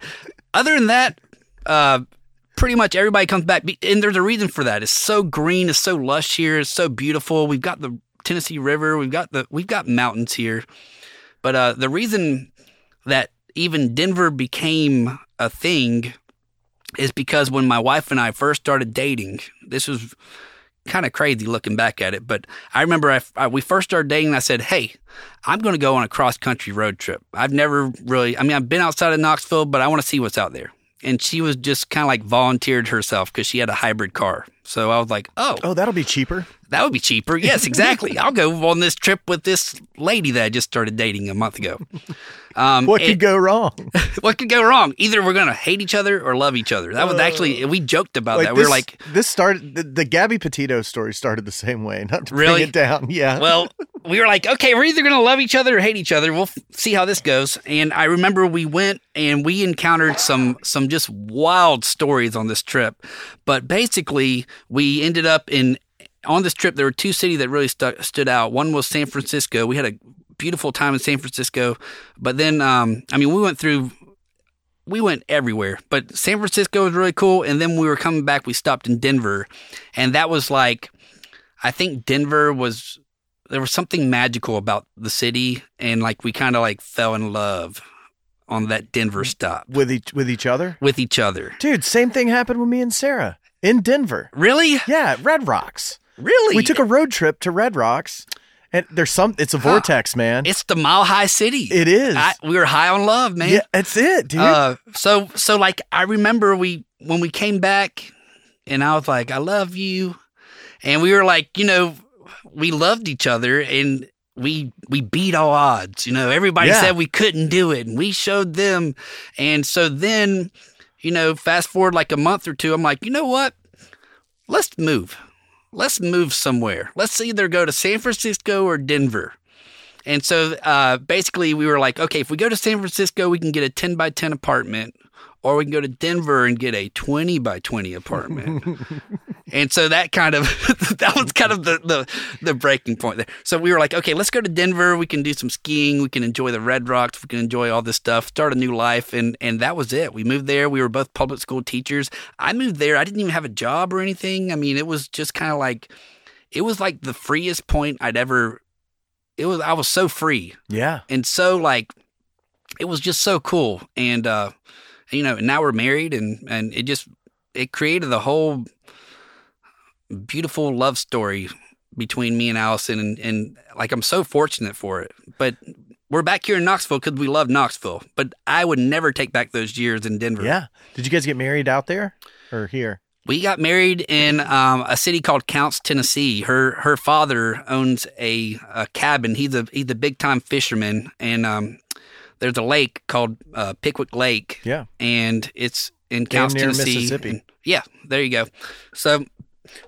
other than that, uh, pretty much everybody comes back, and there's a reason for that. It's so green. It's so lush here. It's so beautiful. We've got the Tennessee River. We've got the we've got mountains here. But uh, the reason that even Denver became a thing is because when my wife and I first started dating, this was kind of crazy looking back at it. But I remember I, I, we first started dating. I said, "Hey, I'm going to go on a cross country road trip. I've never really. I mean, I've been outside of Knoxville, but I want to see what's out there." And she was just kind of like volunteered herself because she had a hybrid car. So I was like, "Oh, Oh, that'll be cheaper. That would be cheaper. Yes, exactly. I'll go on this trip with this lady that I just started dating a month ago. Um, What could go wrong? what could go wrong? Either we're gonna hate each other or love each other. That was actually we joked about that. We this, were like, this started. The, the Gabby Petito story started the same way. Not to Really? bring it down. Yeah. well, we were like, okay, we're either gonna love each other or hate each other. We'll f- see how this goes. And I remember we went and we encountered some some just wild stories on this trip. But basically, we ended up in on this trip. There were two cities that really stu- stood out. One was San Francisco. We had a beautiful time in San Francisco, but then um, I mean, we went through. We went everywhere, but San Francisco was really cool. And then we were coming back. We stopped in Denver, and that was like, I think Denver was there was something magical about the city and like we kind of like fell in love on that Denver stop with each with each other, with each other. dude. Same thing happened with me and Sarah in Denver. Really? Yeah, Red Rocks. Really? We took a road trip to Red Rocks, and there's some. It's a Huh. vortex, man. It's the Mile High City. it is. I, we were high on love, man. yeah, that's it, dude. Uh, so so like I remember we when we came back, and I was like, I love you, and we were like, you know, we loved each other, and we we beat all odds. You know, everybody Yeah. said we couldn't do it, and we showed them, and so then, you know, fast forward like a month or two, I'm like, you know what? Let's move. Let's move somewhere. Let's either go to San Francisco or Denver. And so uh, basically, we were like, okay, if we go to San Francisco, we can get a 10 by 10 apartment, or we can go to Denver and get a 20 by 20 apartment. and so that kind of, that was kind of the, the, the breaking point there. So we were like, okay, let's go to Denver. We can do some skiing. We can enjoy the Red Rocks. We can enjoy all this stuff, start a new life. And, and that was it. We moved there. We were both public school teachers. I moved there. I didn't even have a job or anything. I mean, it was just kind of like, it was like the freest point I'd ever it was I was so free yeah, and so like it was just so cool and uh you know and now we're married and and it just it created the whole beautiful love story between me and Allison and, and like I'm so fortunate for it but we're back here in Knoxville because we love Knoxville. But I would never take back those years in Denver. Yeah. Did you guys get married out there or here? We got married in um, a city called Counce, Tennessee. Her her father owns a, a cabin. He's a he's a big time fisherman, and um, there's a lake called uh, Pickwick Lake, Yeah. and it's in Counce, Tennessee. Mississippi. And- yeah, there you go. So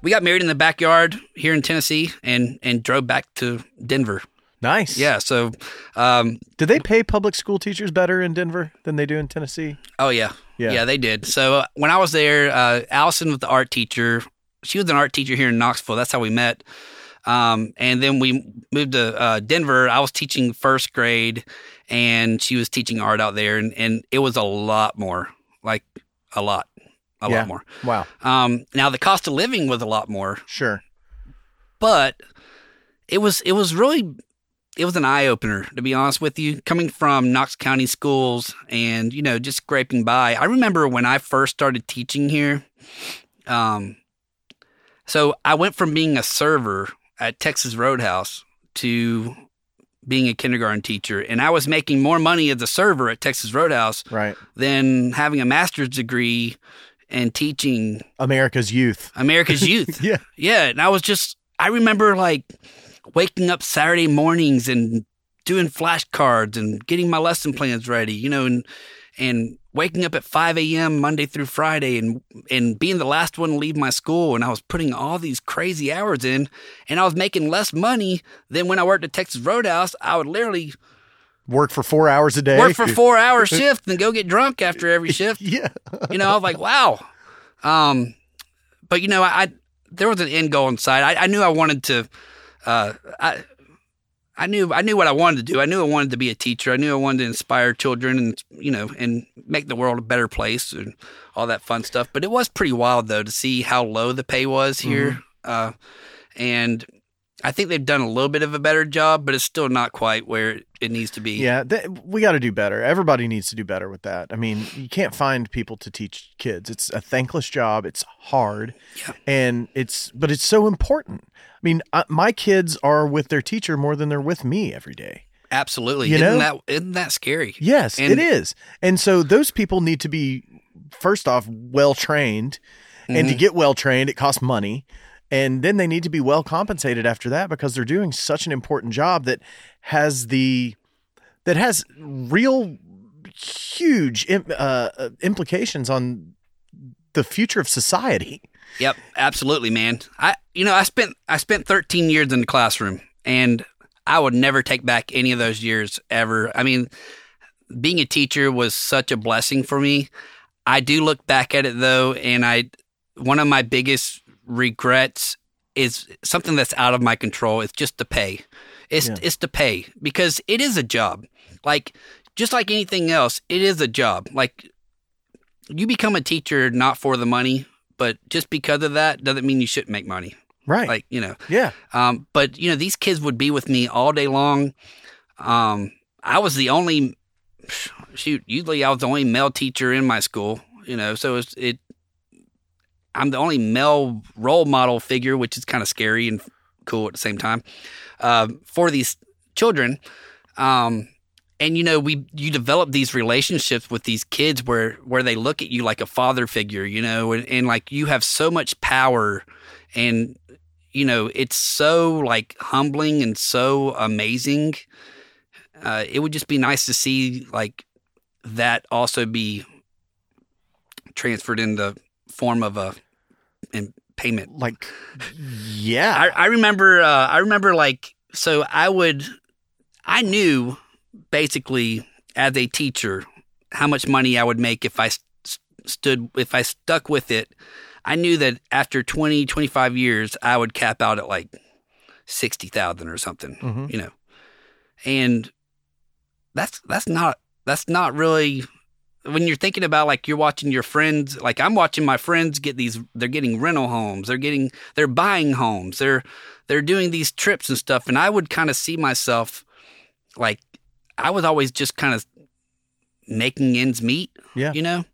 we got married in the backyard here in Tennessee, and and drove back to Denver. Nice. Yeah. So, um, Did they pay public school teachers better in Denver than they do in Tennessee? oh yeah, Yeah. yeah, they did. So uh, when I was there, uh, Allison was the art teacher. She was an art teacher here in Knoxville. That's how we met. Um, and then we moved to uh, Denver. I was teaching first grade, and she was teaching art out there, and, and it was a lot more, like a lot, a Yeah. lot more. Wow. Um, now the cost of living was a lot more, Sure. but it was it was really it was an eye opener to be honest with you coming from Knox County schools and you know just scraping by I remember when I first started teaching here um so I went from being a server at Texas Roadhouse to being a kindergarten teacher and I was making more money as a server at Texas Roadhouse Right. than having a master's degree and teaching America's youth. America's youth Yeah. yeah, and I was just I remember like waking up Saturday mornings and doing flashcards and getting my lesson plans ready, you know, and and waking up at five a.m. Monday through Friday and and being the last one to leave my school, and I was putting all these crazy hours in, and I was making less money than when I worked at Texas Roadhouse. I would literally Work for four hours a day. work for four hour shift and go get drunk after every shift Yeah. you know, I was like, wow. Um, but you know, I, I there was an end goal inside. I, I knew I wanted to. Uh, I I knew I knew what I wanted to do. I knew I wanted to be a teacher. I knew I wanted to inspire children and you know and make the world a better place and all that fun stuff. But it was pretty wild though to see how low the pay was here. Uh, and I think they've done a little bit of a better job, but it's still not quite where it needs to be. Yeah, th- we got to do better. Everybody needs to do better with that. I mean, you can't find people to teach kids. It's a thankless job. It's hard, Yeah. and it's but it's so important. I mean, I, my kids are with their teacher more than they're with me every day. Absolutely. You isn't know? that isn't that scary? Yes, And- it is. And so those people need to be first off well trained, and to Mhm. get well trained, it costs money. And then they need to be well compensated after that because they're doing such an important job that has the that has real huge uh, uh, implications on the future of society. Yep, absolutely, man. I you know, I spent I spent 13 years in the classroom and I would never take back any of those years ever. I mean, being a teacher was such a blessing for me. I do look back at it though and I one of my biggest regrets is something that's out of my control. It's just the pay. It's Yeah. it's the pay because it is a job. Like just like anything else, it is a job. Like you become a teacher not for the money, but just because of that doesn't mean you shouldn't make money. Right. Like, you know, yeah. um, but you know, these kids would be with me all day long. Um, I was the only shoot. Usually, I was the only male teacher in my school. You know, so it's, it. I'm the only male role model figure, which is kind of scary and cool at the same time uh, for these children. Um, and you know, we you develop these relationships with these kids where where they look at you like a father figure. You know, and, and like you have so much power and you know it's so like humbling and so amazing uh, it would just be nice to see like that also be transferred in the form of a in payment Like, yeah. I, I remember uh, I remember like so I would I knew basically as a teacher how much money I would make if I st- stood if I stuck with it. I knew that after 20 25 years I would cap out at like 60,000 or something, Mhm. you know. And that's that's not that's not really when you're thinking about like you're watching your friends like I'm watching my friends get these they're getting rental homes they're getting they're buying homes they're they're doing these trips and stuff and I would kind of see myself like I was always just kind of making ends meet Yeah. you know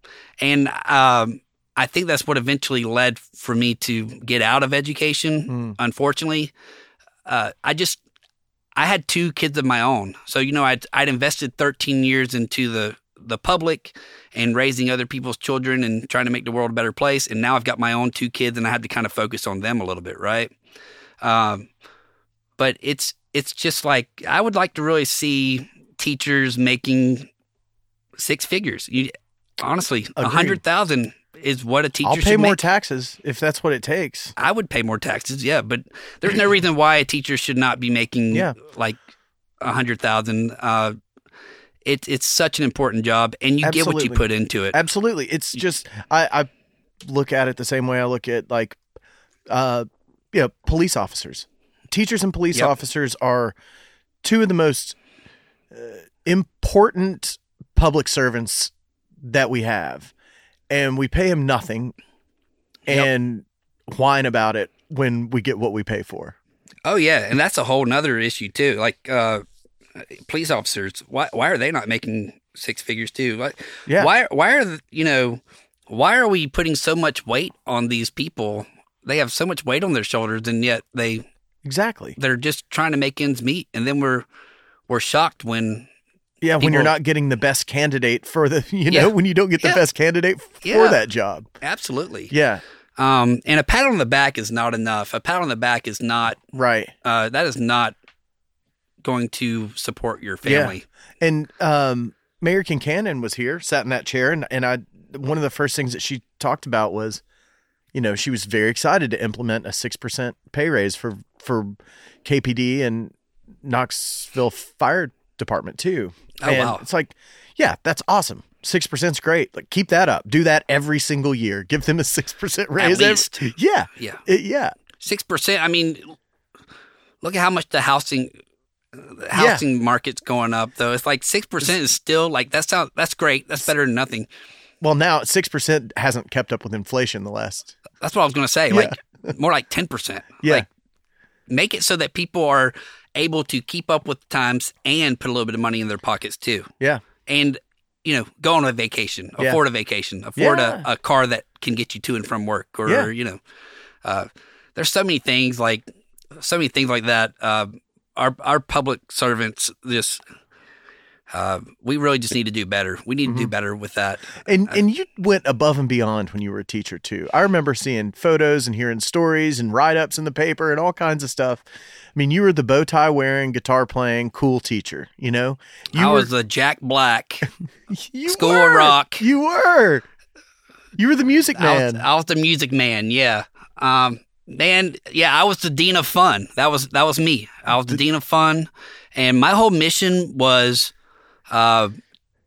and um I think that's what eventually led for me to get out of education Mm. unfortunately uh I just I had two kids of my own. So, you know, I'd, I'd invested 13 years into the, the public and raising other people's children and trying to make the world a better place. And now I've got my own two kids and I had to kind of focus on them a little bit, right? Um, but it's, it's just like, I would like to really see teachers making six figures. You, honestly, a hundred thousand is what a teacher I'll should pay more make. taxes if that's what it takes. I would pay more taxes, yeah, but there's no reason why a teacher should not be making Yeah. like a hundred thousand. Uh, it's it's such an important job, and you get what you put into it. Absolutely. It's just I, I look at it the same way I look at like uh you know, police officers. Teachers and police Yep. officers are two of the most uh, important public servants that we have. And we pay them nothing Yep. and whine about it when we get what we pay for. Oh yeah, and that's a whole nother issue too. Like uh, police officers, why why are they not making six figures too? Like, Yeah. Why why are you know why are we putting so much weight on these people? They have so much weight on their shoulders, and yet they Exactly. they're just trying to make ends meet, and then we're we're shocked when Yeah, when you're not getting the best candidate for the you Yeah. know, when you don't get the Yeah. best candidate for Yeah. that job. absolutely Yeah. Um, and a pat on the back is not enough. A pat on the back is not. Right. Uh, that is not going to support your family. And um, Mayor Kincannon was here, sat in that chair, and, and I one of the first things that she talked about was, you know, she was very excited to implement a six percent pay raise for for KPD and Knoxville Fire Department too. Oh, and wow. It's like, yeah, that's awesome. Six percent's great. Like keep that up. Do that every single year. Give them a six percent raise. every- least. yeah. Yeah, It- yeah. six percent. I mean, look at how much the housing the housing market's going up. Though it's like six percent is still like that's sounds that's great. That's better than nothing. Well, now six percent hasn't kept up with inflation the last. That's what I was going to say. Like more like ten percent. Yeah. Like make it so that people are able to keep up with the times and put a little bit of money in their pockets too. Yeah. and you know go on a vacation Yeah. afford a vacation afford Yeah. a, a car that can get you to and from work or Yeah. you know uh, there's so many things like so many things like that uh, our our public servants just uh, we really just need to do better we need to Mm-hmm. do better with that And and you went above and beyond when you were a teacher too. I remember seeing photos and hearing stories and write ups in the paper and all kinds of stuff. I mean, you were the bow tie wearing, guitar playing, cool teacher. You know, you i were was a jack black you School of were. Rock. You were. You were the music I was, man. I was the music man yeah um, man yeah i was the dean of fun that was that was me i was the dean of fun and my whole mission was uh,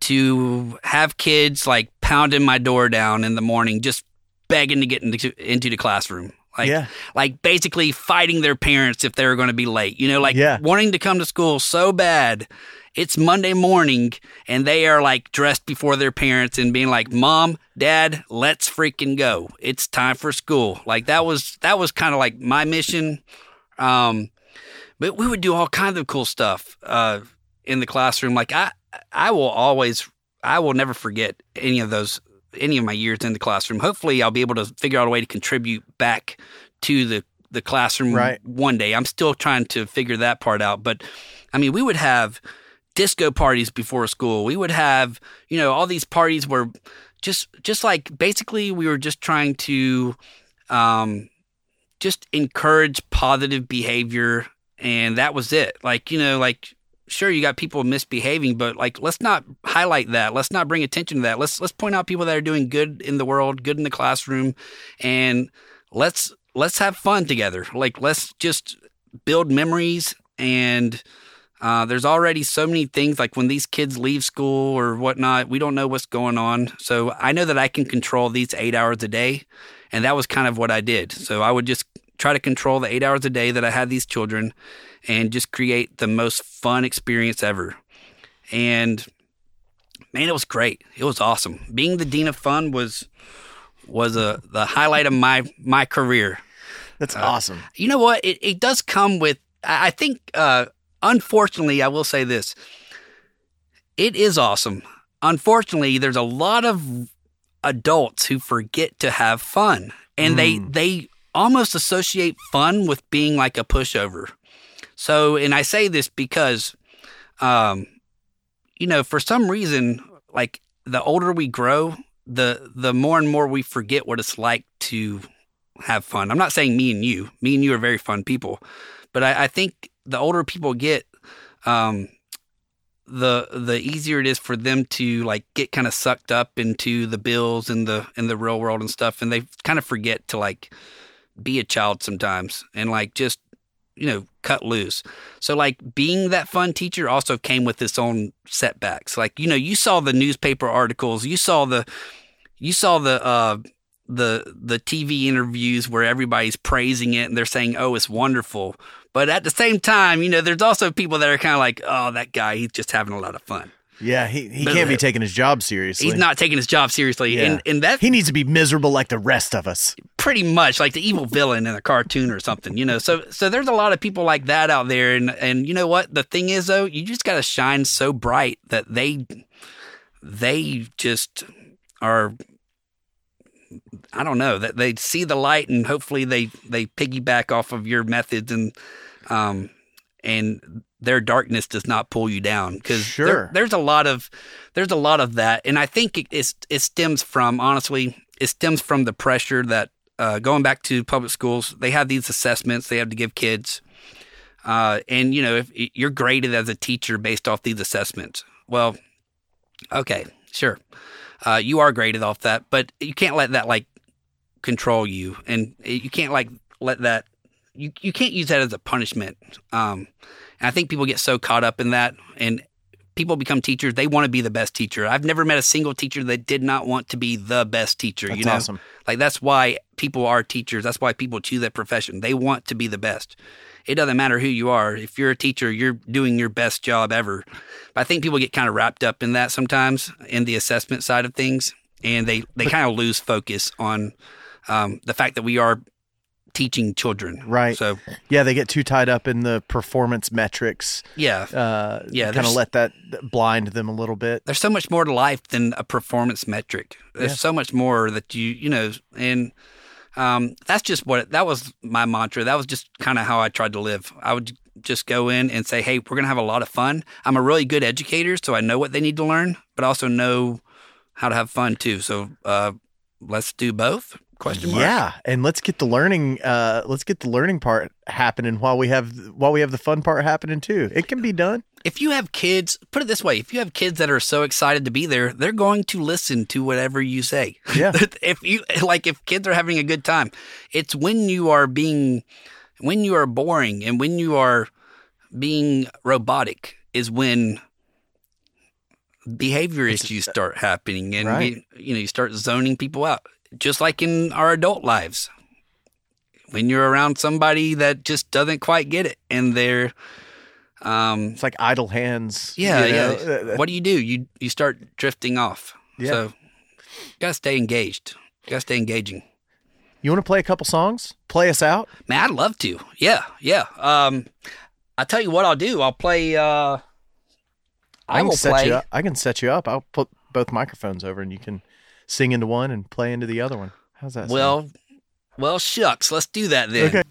to have kids like pounding my door down in the morning, just begging to get into, into the classroom. Like, Yeah. like basically fighting their parents if they were going to be late. You know, like Yeah. wanting to come to school so bad. It's Monday morning and they are like dressed before their parents and being like, "Mom, Dad, let's freaking go. It's time for school." Like that was that was kind of like my mission. Um, but we would do all kinds of cool stuff uh, in the classroom. Like I, I will always, I will never forget any of those, any of my years in the classroom. Hopefully, I'll be able to figure out a way to contribute back to the the classroom Right. one day. I'm still trying to figure that part out. But I mean, we would have disco parties before school. We would have, you know, all these parties where just just like basically we were just trying to um just encourage positive behavior and that was it. Like, you know, like sure you got people misbehaving, but like let's not highlight that. Let's not bring attention to that. Let's let's point out people that are doing good in the world, good in the classroom and let's let's have fun together. Like let's just build memories and uh, there's already so many things like when these kids leave school or whatnot, we don't know what's going on. So I know that I can control these eight hours a day. And that was kind of what I did. So I would just try to control the eight hours a day that I had these children and just create the most fun experience ever. And man, it was great. It was awesome. Being the dean of fun was was a the highlight of my my career That's uh, awesome. you know what? It, it does come with, I I think, uh, unfortunately, I will say this. It is awesome. Unfortunately, there's a lot of adults who forget to have fun and they, they almost associate fun with being like a pushover. So, and I say this because, um, you know, for some reason, like the older we grow, the the more and more we forget what it's like to have fun. I'm not saying me and you. Me and you are very fun people, but I, I think the older people get, um, the the easier it is for them to like get kind of sucked up into the bills and the in the real world and stuff, and they kind of forget to like be a child sometimes and like just you know cut loose. So like being that fun teacher also came with its own setbacks. Like you know you saw the newspaper articles, you saw the you saw the uh the the TV interviews where everybody's praising it and they're saying, "Oh, it's wonderful." But at the same time, you know, there's also people that are kind of like, "Oh, that guy, he's just having a lot of fun." Yeah, he, he But- can't be taking his job seriously. He's not taking his job seriously, Yeah. and and that He needs to be miserable like the rest of us. pretty much like the evil villain in a cartoon or something, you know. So so there's a lot of people like that out there, and and you know what? The thing is though, you just got to shine so bright that they they just are. I don't know that they see the light and hopefully they they piggyback off of your methods and um and their darkness does not pull you down. Because Sure. there's a lot of there's a lot of that. And I think it it stems from honestly it stems from the pressure that uh, going back to public schools they have these assessments they have to give kids uh, and you know if you're graded as a teacher based off these assessments. Well okay sure. Uh, you are graded off that, but you can't let that like control you, and you can't like let that you you can't use that as a punishment. Um, and I think people get so caught up in that, and people become teachers. They want to be the best teacher. I've never met a single teacher that did not want to be the best teacher. That's you know, awesome. like that's why people are teachers. That's why people choose that profession. They want to be the best. It doesn't matter who you are. If you're a teacher, you're doing your best job ever. But I think people get kind of wrapped up in that sometimes in the assessment side of things, and they they kind of lose focus on um, the fact that we are teaching children. Right. So Yeah, they get too tied up in the performance metrics. yeah, Uh, Yeah, kind of let that blind them a little bit. there's so much more to life than a performance metric. There's Yeah. so much more that you you know, and um, that's just what that was my mantra. That was just kind of how I tried to live. I would just go in and say, "Hey, we're gonna have a lot of fun." I'm a really good educator, so I know what they need to learn, but I also know how to have fun too. So uh, let's do both. Question mark. Yeah, and let's get the learning. Uh, let's get the learning part happening while we have while we have the fun part happening too. It can be done. if you have kids, put it this way: if you have kids that are so excited to be there, they're going to listen to whatever you say. Yeah. if you like, if kids are having a good time, it's when you are being, when you are boring, and when you are being robotic is when behavior issues start happening, and Right. you, you know you start zoning people out, just like in our adult lives. When you're around somebody that just doesn't quite get it, and they're um, It's like idle hands. yeah, you know, yeah. What do you do? You you start drifting off. Yeah. So you gotta stay engaged. You gotta stay engaging. You want to play a couple songs? Play us out. Man, I'd love to. Yeah, yeah. Um, I tell you what I'll do. I'll play. Uh, I, can will set play. you up. I can set you up. I'll put both microphones over, and you can sing into one and play into the other one. How's that? sound? Well, well, shucks. Let's do that then. Okay.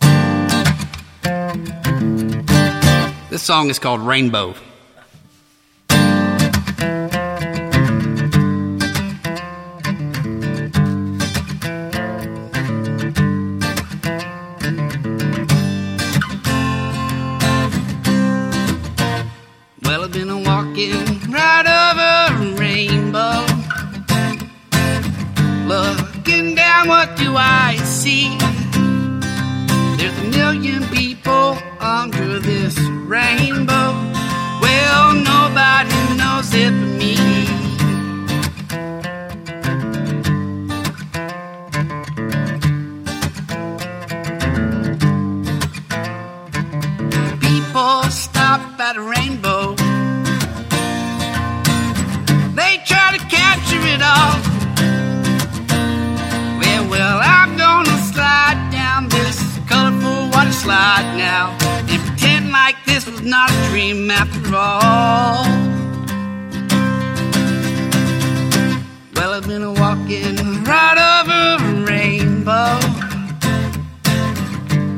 This song is called Rainbow. Well, I've been walking Down, what do I see? There's a million people under this rainbow. Well, nobody knows it but me. People stop at a rainbow. They try to capture it all. Slide now and pretend like this was not a dream after all. Well, I've been walking right over a rainbow.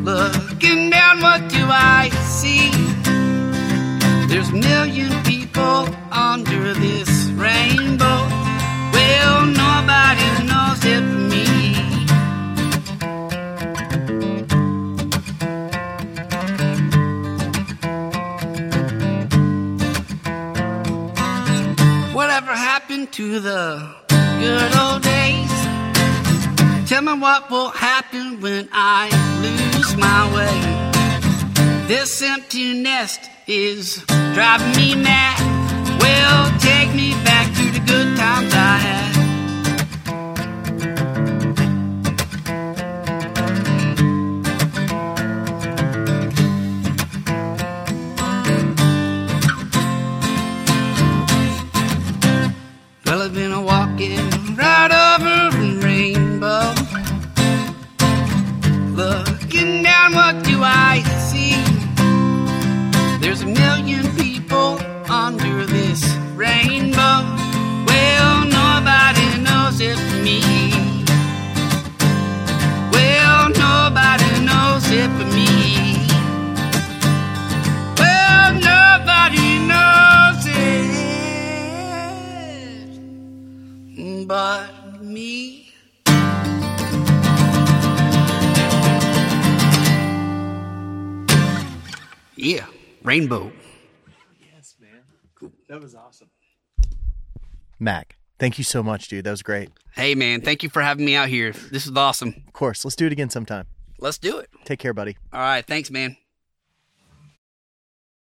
Looking down, what do I see. There's a million people under this rainbow. Well, nobody knows it but me. Whatever happened to the good old days? Tell me what will happen when I lose my way. This empty nest is driving me mad. Well, take me back to the good times I had. Down, what do I see? There's a million people under this rainbow. Well, nobody knows it but me. Well, nobody knows it but me. Well, nobody knows it but Yeah, rainbow. Yes, man. Cool. That was awesome. Mac, thank you so much, dude. That was great. Hey, man, thank you for having me out here. This is awesome. Of course, let's do it again sometime. Let's do it. Take care, buddy. All right, thanks, man.